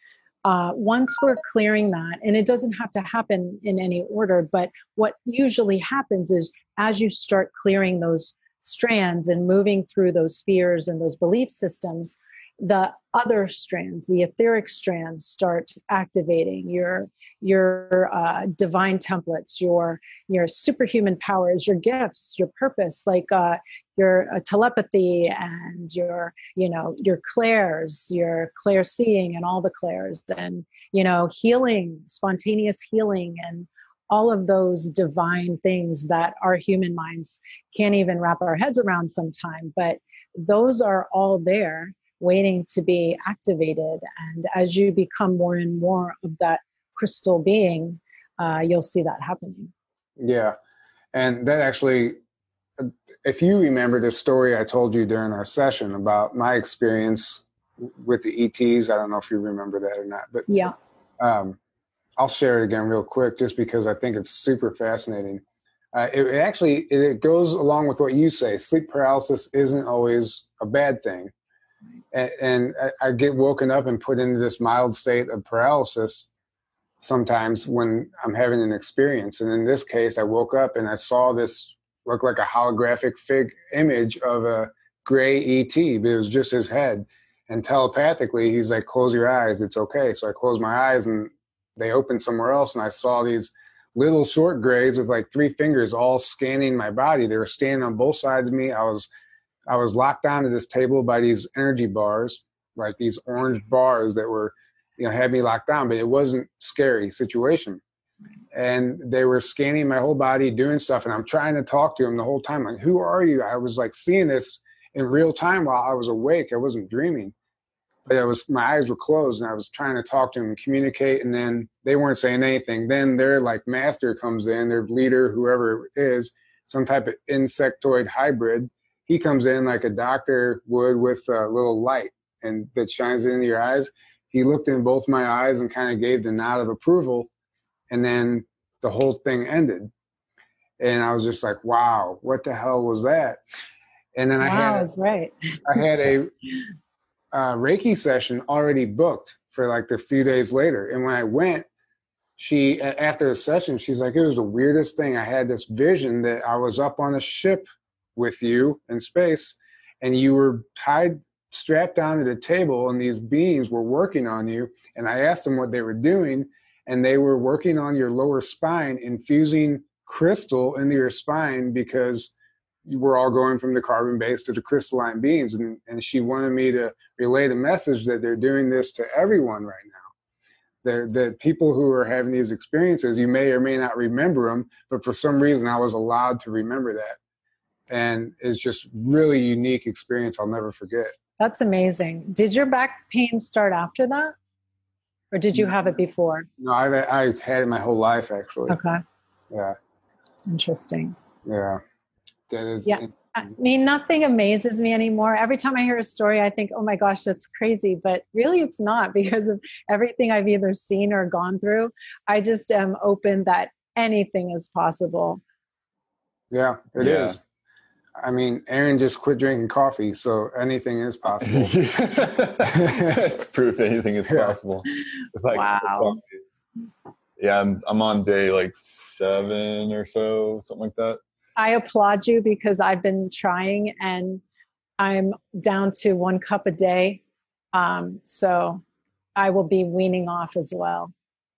Uh, once we're clearing that, and it doesn't have to happen in any order, but what usually happens is as you start clearing those strands and moving through those fears and those belief systems, the other strands, the etheric strands, start activating your your uh, divine templates, your your superhuman powers, your gifts, your purpose, like uh, your uh, telepathy and your you know your clairs, your clair seeing, and all the clairs, and you know healing, spontaneous healing, and all of those divine things that our human minds can't even wrap our heads around sometime, but those are all there waiting to be activated. And as you become more and more of that crystal being, uh, you'll see that happening. Yeah. And that actually, if you remember the story I told you during our session about my experience with the ETs, I don't know if you remember that or not, but yeah. Um, I'll share it again real quick just because I think it's super fascinating. Uh, it, it, actually it goes along with what you say. Sleep paralysis isn't always a bad thing and, and I get woken up and put into this mild state of paralysis sometimes when I'm having an experience. And in this case, I woke up and I saw this look like a holographic fig image of a gray ET, but it was just his head. And telepathically, he's like, "Close your eyes, it's okay." So I closed my eyes and they opened somewhere else, and I saw these little short grays with like three fingers all scanning my body. They were standing on both sides of me. I was I was locked down to this table by these energy bars, like these orange bars that were, you know, had me locked down, but it wasn't scary situation. And they were scanning my whole body, doing stuff, and I'm trying to talk to them the whole time. Like, who are you? I was like seeing this in real time while I was awake. I wasn't dreaming, but I was my eyes were closed, and I was trying to talk to them and communicate. And then they weren't saying anything. Then their like master comes in, their leader, whoever it is, some type of insectoid hybrid he comes in like a doctor would with a little light and that shines into your eyes. He looked in both my eyes and kind of gave the nod of approval, and then the whole thing ended. And I was just like, "Wow, what the hell was that?" And then I wow, had that's right. I had a uh, Reiki session already booked for like the few days later, and when I went, she after the session, she's like, "It was the weirdest thing. I had this vision that I was up on a ship with you in space and you were tied strapped down to the table and these beings were working on you and i asked them what they were doing and they were working on your lower spine infusing crystal into your spine because we're all going from the carbon base to the crystalline beings and, and she wanted me to relay the message that they're doing this to everyone right now. The, the people who are having these experiences you may or may not remember them but for some reason i was allowed to remember that and it's just really unique experience I'll never forget. That's amazing. Did your back pain start after that, or did you have it before? No, I've I've had it my whole life actually. Okay. Yeah. Interesting. Yeah. That is. Yeah. I mean, nothing amazes me anymore. Every time I hear a story, I think, oh my gosh, that's crazy. But really, it's not [LAUGHS] because of everything I've either seen or gone through. I just am open that anything is possible. Yeah, it yeah. is. I mean, Aaron just quit drinking coffee, so anything is possible. [LAUGHS] It's proof anything is [LAUGHS] possible. Like, wow. Yeah, I'm I'm on day like seven or so, something like that. I applaud you because I've been trying and I'm down to one cup a day. Um, so I will be weaning off as well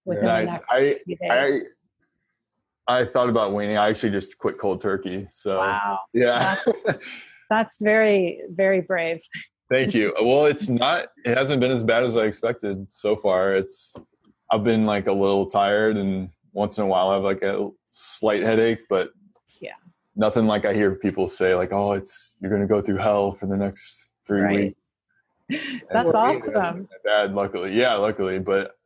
within nice. the next I, few days. I, I thought about weaning. I actually just quit cold turkey. So wow, yeah, that's, [LAUGHS] that's very very brave. Thank you. Well, it's not. It hasn't been as bad as I expected so far. It's I've been like a little tired, and once in a while I have like a slight headache, but yeah, nothing like I hear people say like, "Oh, it's you're gonna go through hell for the next three right. weeks." That's awesome. Bad, luckily, yeah, luckily, but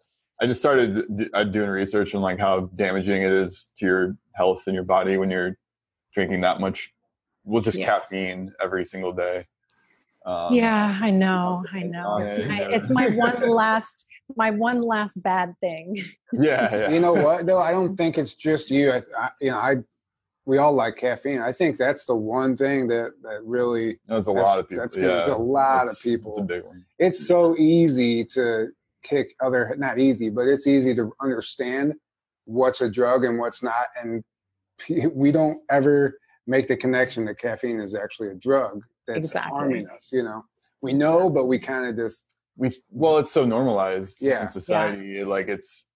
I just started uh, doing research on like how damaging it is to your health and your body when you're drinking that much, well, just yeah. caffeine every single day. Um, yeah, I know, I know. It's my, yeah. it's my [LAUGHS] one last, my one last bad thing. [LAUGHS] yeah, yeah. You know what though? I don't think it's just you. I, I you know, I we all like caffeine. I think that's the one thing that that really There's a that's- lot of people. that's yeah, a lot of people. It's a big one. it's so easy to kick other not easy, but it's easy to understand what's a drug and what's not, and [LAUGHS] we don't ever make the connection that caffeine is actually a drug that's Exactly. harming us. You know, we know, but we kind of just We well, it's so normalized Yeah. in society. Like it's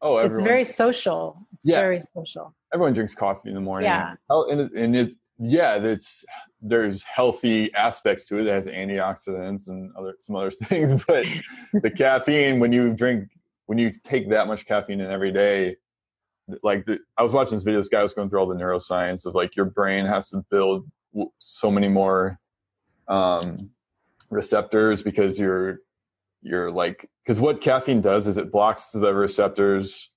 oh, It's very social. It's Yeah. very social. everyone drinks coffee in the morning. Yeah. Hel- and it, and it yeah, it's there's healthy aspects to it. It has antioxidants and other some other [LAUGHS] things, but the caffeine when you drink when you take that much caffeine in every day, like the, I was watching this video. This guy was going through all the neuroscience of like your brain has to build w- so many more um, receptors because you're you're like because what caffeine does is it blocks the receptors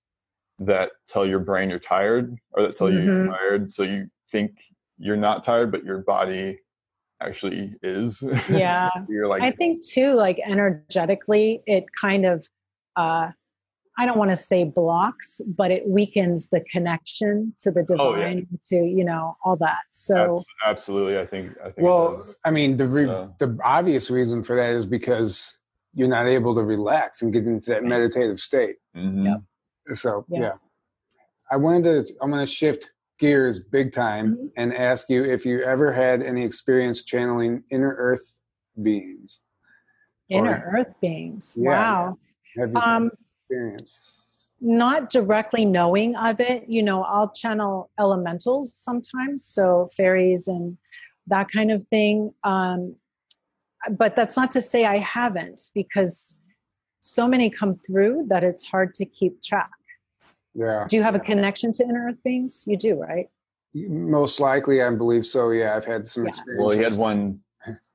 that tell your brain you're tired or that tell you you're Mhm. tired so you think you're not tired but your body actually is Yeah. [LAUGHS] you're like I think too, like energetically, it kind of, uh, I don't want to say blocks, but it weakens the connection to the Oh, yeah. divine, to you know all that. So absolutely i think i think well. I mean, the re- So- the obvious reason for that is because you're not able to relax and get into that meditative state. Mhm. Yep. So Yeah. yeah. I wanted to I'm gonna shift gears big time Mhm. and ask you if you ever had any experience channeling inner earth beings. inner earth beings. Yeah, wow. Have you Um, experience? not directly knowing of it, you know, I'll channel elementals sometimes, so fairies and that kind of thing. Um, but that's not to say I haven't, because so many come through that it's hard to keep track. Yeah. Do you have a connection to inner earth beings? You do, right? Most likely I believe so, yeah. I've had some Yeah. experiences. well he had one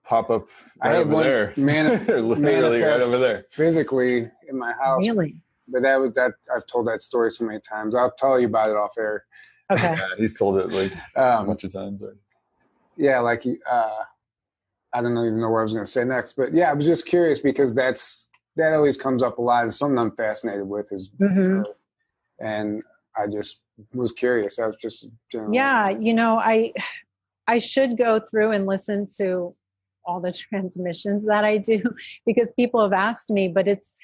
pop up I right had over one there [LAUGHS] mani- [LAUGHS] literally right manifest over there physically in my house. Really? But that was that I've told that story so many times. I'll tell you about it off air. Okay. [LAUGHS] yeah, he's told it like a Um, bunch of times already. yeah, like uh, I don't even know where I was going to say next, but yeah, I was just curious because that's that always comes up a lot, and something I'm fascinated with is, hmm and I just was curious. I was just generally, Yeah, you know, I I should go through and listen to all the [LAUGHS] transmissions that I do [LAUGHS] because people have asked me, but it's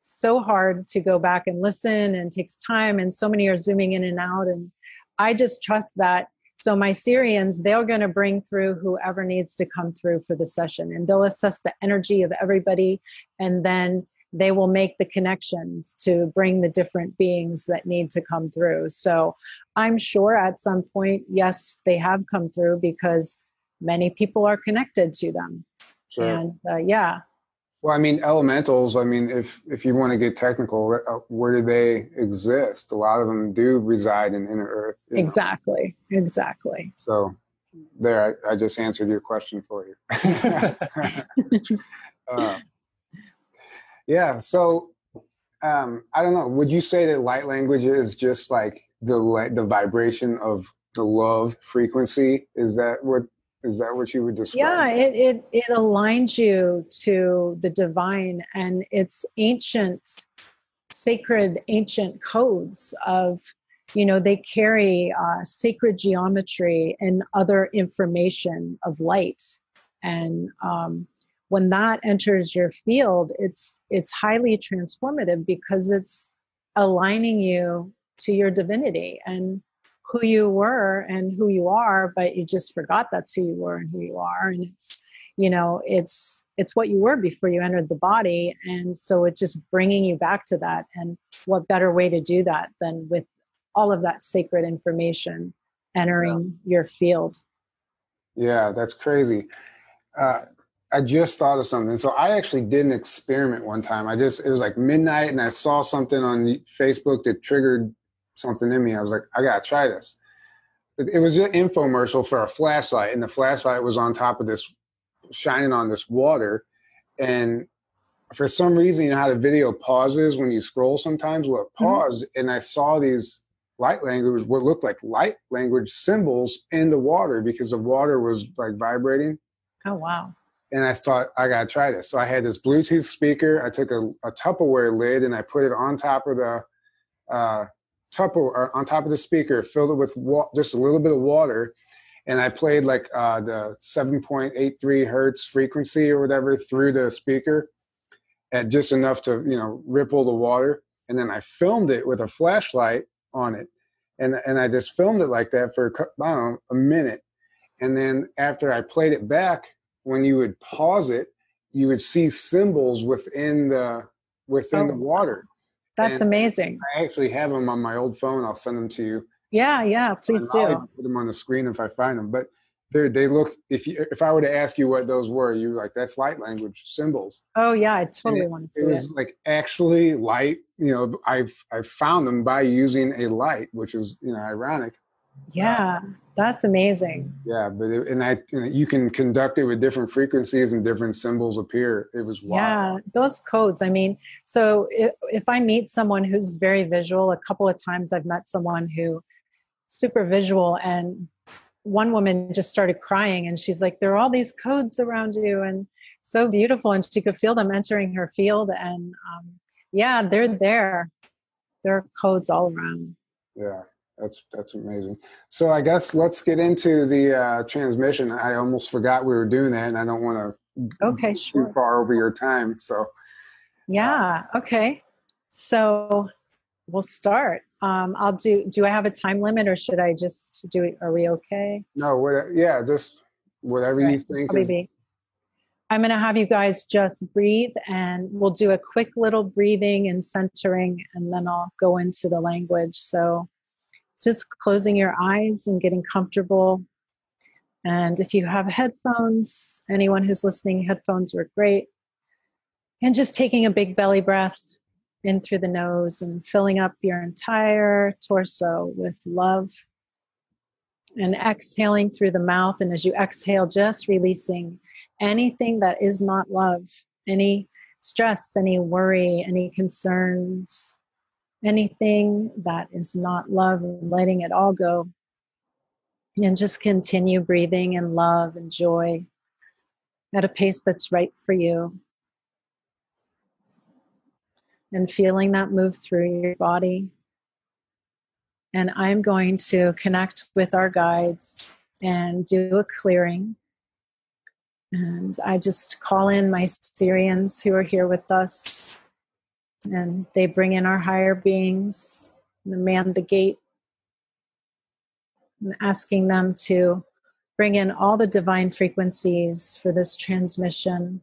so hard to go back and listen and takes time and so many are zooming in and out and I just trust that so my Sirians, they're going to bring through whoever needs to come through for the session and they'll assess the energy of everybody and then they will make the connections to bring the different beings that need to come through. So I'm sure at some point, yes, they have come through because many people are connected to them. Sure. And uh, yeah, Well, I mean, elementals. I mean, if if you want to get technical, uh, where do they exist? A lot of them do reside in inner Earth. you know. exactly. Exactly. So, there, I, I just answered your question for you. [LAUGHS] [LAUGHS] uh, yeah. So, um, I don't know. Would you say that light language is just like the the vibration of the love frequency? Is that what is that what you would describe? Yeah, it, it, it aligns you to the divine and it's ancient, sacred, ancient codes of, you know, they carry uh, sacred geometry and other information of light. And um, when that enters your field, it's it's highly transformative because it's aligning you to your divinity and who you were and who you are but you just forgot that's who you were and who you are. And it's you know it's it's what you were before you entered the body. And so it's just bringing you back to that. And what better way to do that than with all of that sacred information entering your field? Yeah, that's crazy. Uh, I just thought of something. So I actually did an experiment one time. I just it was like midnight, and I saw something on Facebook that triggered something in me. I was like, I gotta try this. It, was an infomercial for a flashlight, and the flashlight was on top of this, shining on this water, and for some reason, you know how the video pauses when you scroll sometimes. Well, it Mhm. and I saw these light language, what looked like light language symbols in the water because the water was like vibrating. oh wow and I thought I gotta try this. So I had this Bluetooth speaker. I took a, a Tupperware lid and I put it on top of the uh, Tupperware on top of the speaker, filled it with wa- just a little bit of water, and I played like uh, the 7.83 hertz frequency or whatever through the speaker, at just enough to you know ripple the water, and then I filmed it with a flashlight on it, and and I just filmed it like that for I don't know a minute, and then after I played it back, when you would pause it, you would see symbols within the within oh, the water. That's and amazing. I actually have them on my old phone. I'll send them to you. Yeah, yeah, please do. Put them on the screen if I find them. But they they look if you if I were to ask you what those were, you like that's light language symbols. Oh yeah, I totally want to see it. It Was like actually light. You know, I've I've found them by using a light, which is you know ironic. Yeah, that's amazing. Yeah, but it, and I you can conduct it with different frequencies and different symbols appear. It was wild. Yeah, those codes. I mean, so if, if I meet someone who's very visual, a couple of times I've met someone who super visual and one woman just started crying and she's like there are all these codes around you and so beautiful and she could feel them entering her field and um, yeah they're there there are codes all around yeah that's that's amazing so i guess let's get into the uh, transmission i almost forgot we were doing that and i don't want to okay sure. too far over your time so yeah okay so we'll start. Um, I'll do. Do I have a time limit, or should I just do it? Are we okay? No. What, yeah. Just whatever right. you think. Is... I'm going to have you guys just breathe, and we'll do a quick little breathing and centering, and then I'll go into the language. So, just closing your eyes and getting comfortable. And if you have headphones, anyone who's listening, headphones work great. And just taking a big belly breath in through the nose and filling up your entire torso with love. And exhaling through the mouth. And as you exhale, just releasing anything that is not love, any stress, any worry, any concerns, anything that is not love, and letting it all go. And just continue breathing in love and joy at a pace that's right for you and feeling that move through your body. And I'm going to connect with our guides and do a clearing. And I just call in my Sirians who are here with us, and they bring in our higher beings, man the gate, and asking them to bring in all the divine frequencies for this transmission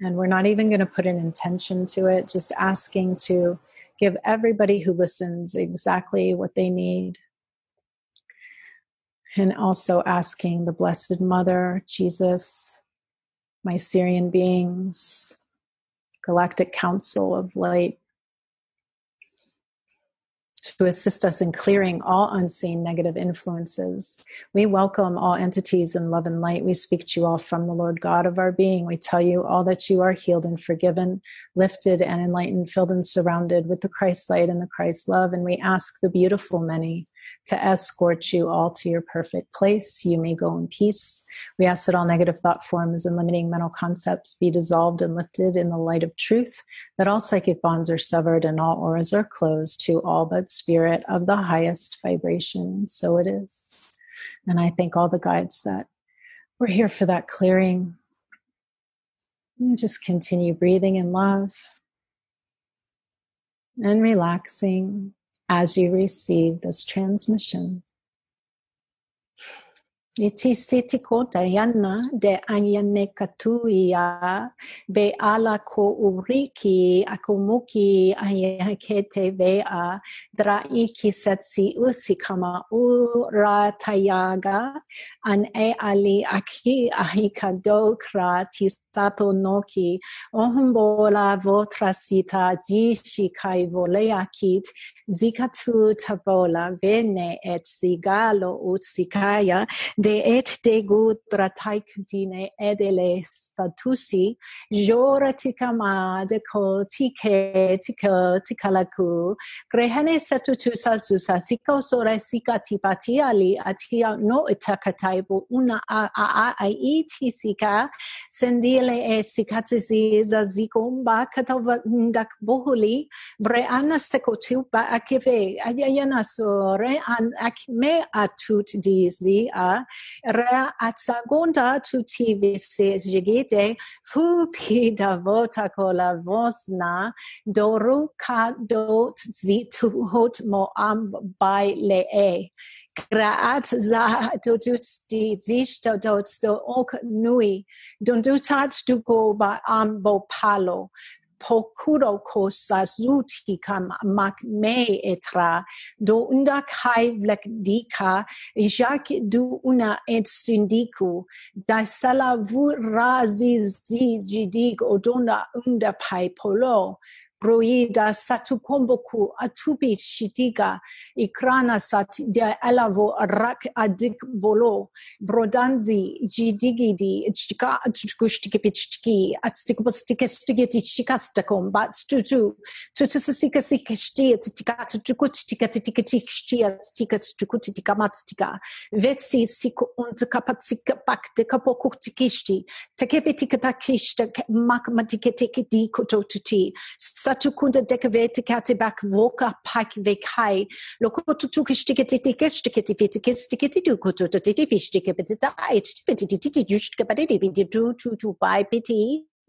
and we're not even going to put an intention to it, just asking to give everybody who listens exactly what they need. And also asking the Blessed Mother, Jesus, my Sirian beings, Galactic Council of Light, to assist us in clearing all unseen negative influences. We welcome all entities in love and light. We speak to you all from the Lord God of our being. We tell you all that you are healed and forgiven, lifted and enlightened, filled and surrounded with the Christ light and the Christ love. And we ask the beautiful many to escort you all to your perfect place. You may go in peace. We ask that all negative thought forms and limiting mental concepts be dissolved and lifted in the light of truth, that all psychic bonds are severed and all auras are closed to all but spirit of the highest vibration. So it is. And I thank all the guides that were here for that clearing. And just continue breathing in love and relaxing as you receive this transmission. Iti siti kota yana de anyane katuia be ala ko uriki akumuki ayakete vea dra iki setsi usikama uratayaga an e ali aki ahikado kra tisato noki ohumbola votrasita jishi kai voleakit zikatu tabola vene et sigalo de gudra taikdine edele statusi, jora tikama de ko tike tika tikalaku, grehane satutu sasusa siko sora sika tipati ali atia no itakataibu una a a a iti sika. Sendile e sikatisi zazikumba katova ndak bohuli. Bre ana seko tupa akive ayana sore an akme atut dizi a re atsagonda tuti vise jigite fu pida vota kola vosna doru ka dot zitu hot mo am by le e. Graat za dodut di zishto sto ok nui. Don dutat du go ba am bo palo pokuro ko sazuti kam mak me etra do unda kai vlek dika jak du una et syndiku da sala vu razi zi jidig odona unda pai polo Broida, Satukomboku, Atubi Shitiga, Ikrana Sat, der Alavo, Rak Adik Bolo, Brodanzi, Jidigidi, Chika, Tchukushtikipitchki, Atstikbustikestigitichikastakum, Batstutu, Tutsusikastikestia, Tikatukutikatikitikistia, Tikatukutikamatstika, Vetsi, Siku und Kapazikapakte, Kapokuktikisti, Takevitikatakish, Makmatiketikidikototuti, Sat tacunde vete kate bak voka pak vekai lokotu tu kistike tike stike vete stike tu kutu tite vistike bitte da it bitte tite just gebade bitte tu tu tu bei bitte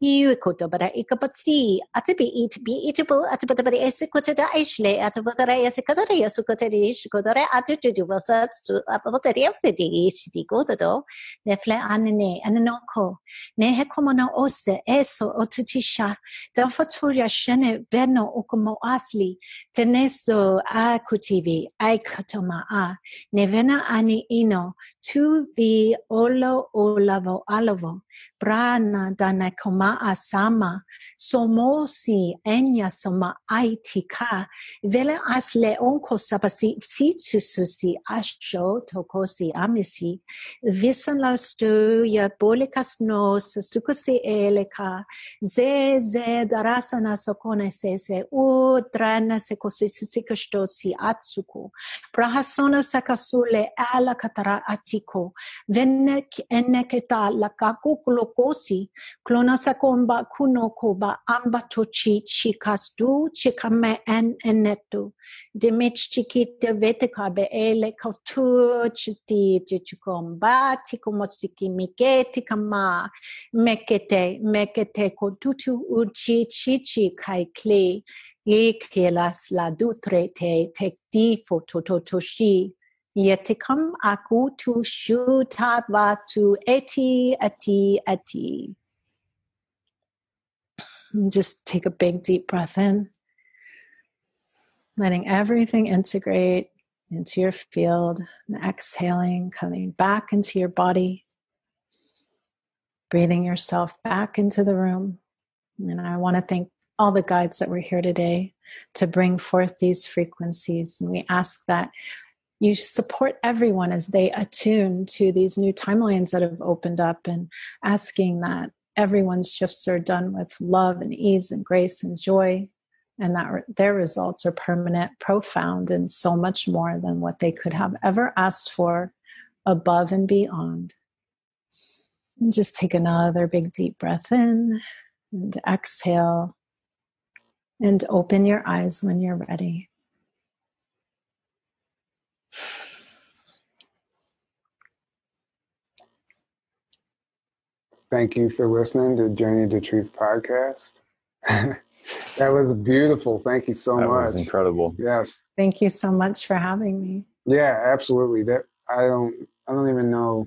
do ti da da ti ti tu ti be ti sle e ti soto do ba ana iu ko bara ikapatsi atibi it be eatable bara ko to da ishle atibata ese ko da ese ko te rish ko da atu tu tu wasa apabata ri ese di ish di ko to ne fle anene anano ko ne he como no ose eso o tutisha da faturia shene veno o como asli. Teneso a kutivi ai a. Ne vena ani ino. Tu vi olo olavo alovo. Brana dana koma asama somosi enya soma aitika vele asle onko sabasi si susi asho tokosi amisi visan la stu ya bolikas nos sukusi eleka ze ze darasana sokone se se u drana se kosi sikashtosi atsuko prahasona sakasule ala katara atiko venek eneketa lakaku kulokosi klona sakomba kunoko ba amba tochi chikame en enetu. Demich chikita veteka be ele kautu chiti chikomba tikomotiki miketi kama mekete mekete kotutu uchi chichi kai kle ye kelas la dutre te tek di fotototoshi Yetikam aku tu shu tatva tu eti eti eti. Just take a big deep breath in, letting everything integrate into your field, and exhaling, coming back into your body, breathing yourself back into the room. And I want to thank all the guides that were here today to bring forth these frequencies. And we ask that you support everyone as they attune to these new timelines that have opened up and asking that everyone's shifts are done with love and ease and grace and joy and that their results are permanent profound and so much more than what they could have ever asked for above and beyond. And just take another big deep breath in and exhale and open your eyes when you're ready Thank you for listening to Journey to Truth podcast. [LAUGHS] that was beautiful. Thank you so that much. was incredible. Yes. Thank you so much for having me. Yeah, absolutely. That I don't I don't even know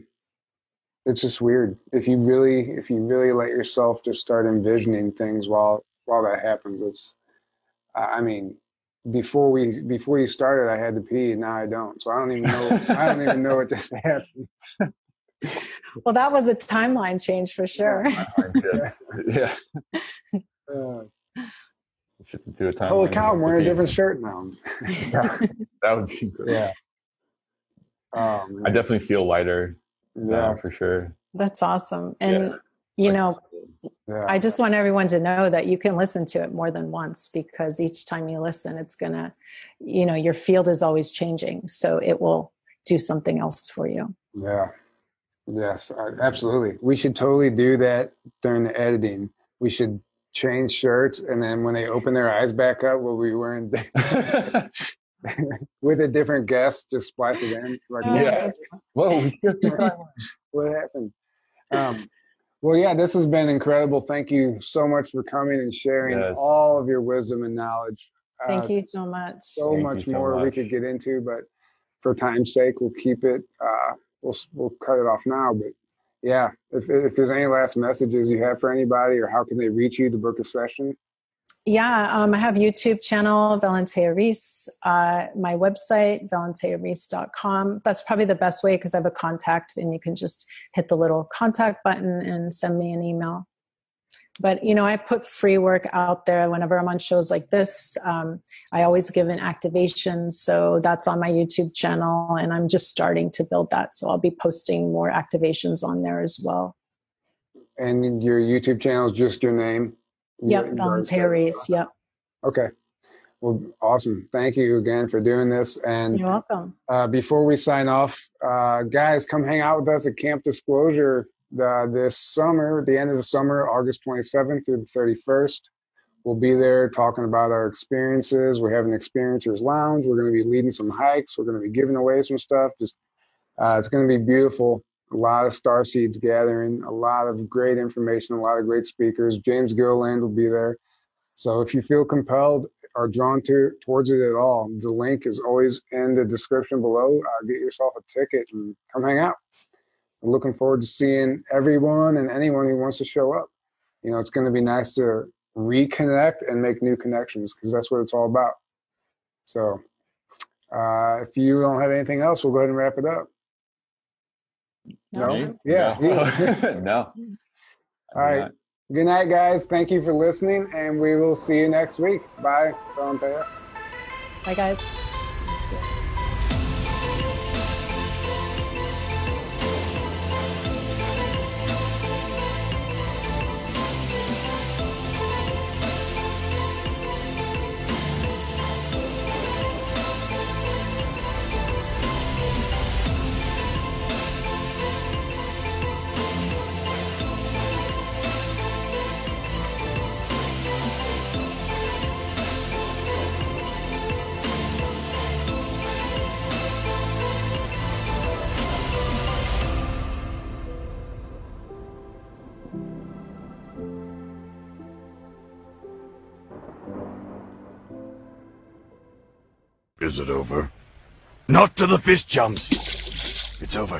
it's just weird if you really if you really let yourself just start envisioning things while while that happens it's i mean before we before you started i had to pee and now i don't so i don't even know i don't even know what just [LAUGHS] happened well that was a timeline change for sure. [LAUGHS] yeah. Uh, should do a time holy cow i'm wearing a different shirt now. [LAUGHS] Yeah, that would be great. Yeah. Um, i definitely feel lighter yeah, for sure. That's awesome. And yeah. you know, yeah. I just want everyone to know that you can listen to it more than once because each time you listen, it's gonna, you know, your field is always changing, so it will do something else for you. Yeah. Yes, absolutely. We should totally do that during the editing. We should change shirts, and then when they open their eyes back up, we'll be wearing [LAUGHS] with a different guest, just splice it in. Like, yeah. Whoa, [LAUGHS] what happened? Um, well, yeah, this has been incredible. Thank you so much for coming and sharing yes. all of your wisdom and knowledge. Thank uh, you so much. So Thank much so more much. we could get into, but for time's sake, we'll keep it. Uh, we'll we'll cut it off now. But yeah, if if there's any last messages you have for anybody, or how can they reach you to book a session? Yeah, um, I have YouTube channel, Valentea Reese, uh, my website, valenteareese.com. That's probably the best way because I have a contact and you can just hit the little contact button and send me an email. But, you know, I put free work out there whenever I'm on shows like this. Um, I always give an activation. So that's on my YouTube channel and I'm just starting to build that. So I'll be posting more activations on there as well. And your YouTube channel is just your name? Yep, Valentea Reese. Yep. Okay. Well, awesome. Thank you again for doing this. And you're welcome. Uh, before we sign off, uh, guys, come hang out with us at Camp Disclosure uh, this summer, the end of the summer, August 27th through the 31st. We'll be there talking about our experiences. We have an experiencers lounge. We're going to be leading some hikes. We're going to be giving away some stuff. Just uh, it's going to be beautiful a lot of star seeds gathering, a lot of great information, a lot of great speakers. James Gilliland will be there. So if you feel compelled or drawn to towards it at all, the link is always in the description below. Uh, get yourself a ticket and come hang out. I'm looking forward to seeing everyone and anyone who wants to show up. You know, it's going to be nice to reconnect and make new connections because that's what it's all about. So, uh, if you don't have anything else, we'll go ahead and wrap it up. No. Yeah. No. [LAUGHS] [LAUGHS] no. All right. Good night, guys. Thank you for listening, and we will see you next week. Bye, Bye, guys. Is it over? Not to the fist jumps. It's over.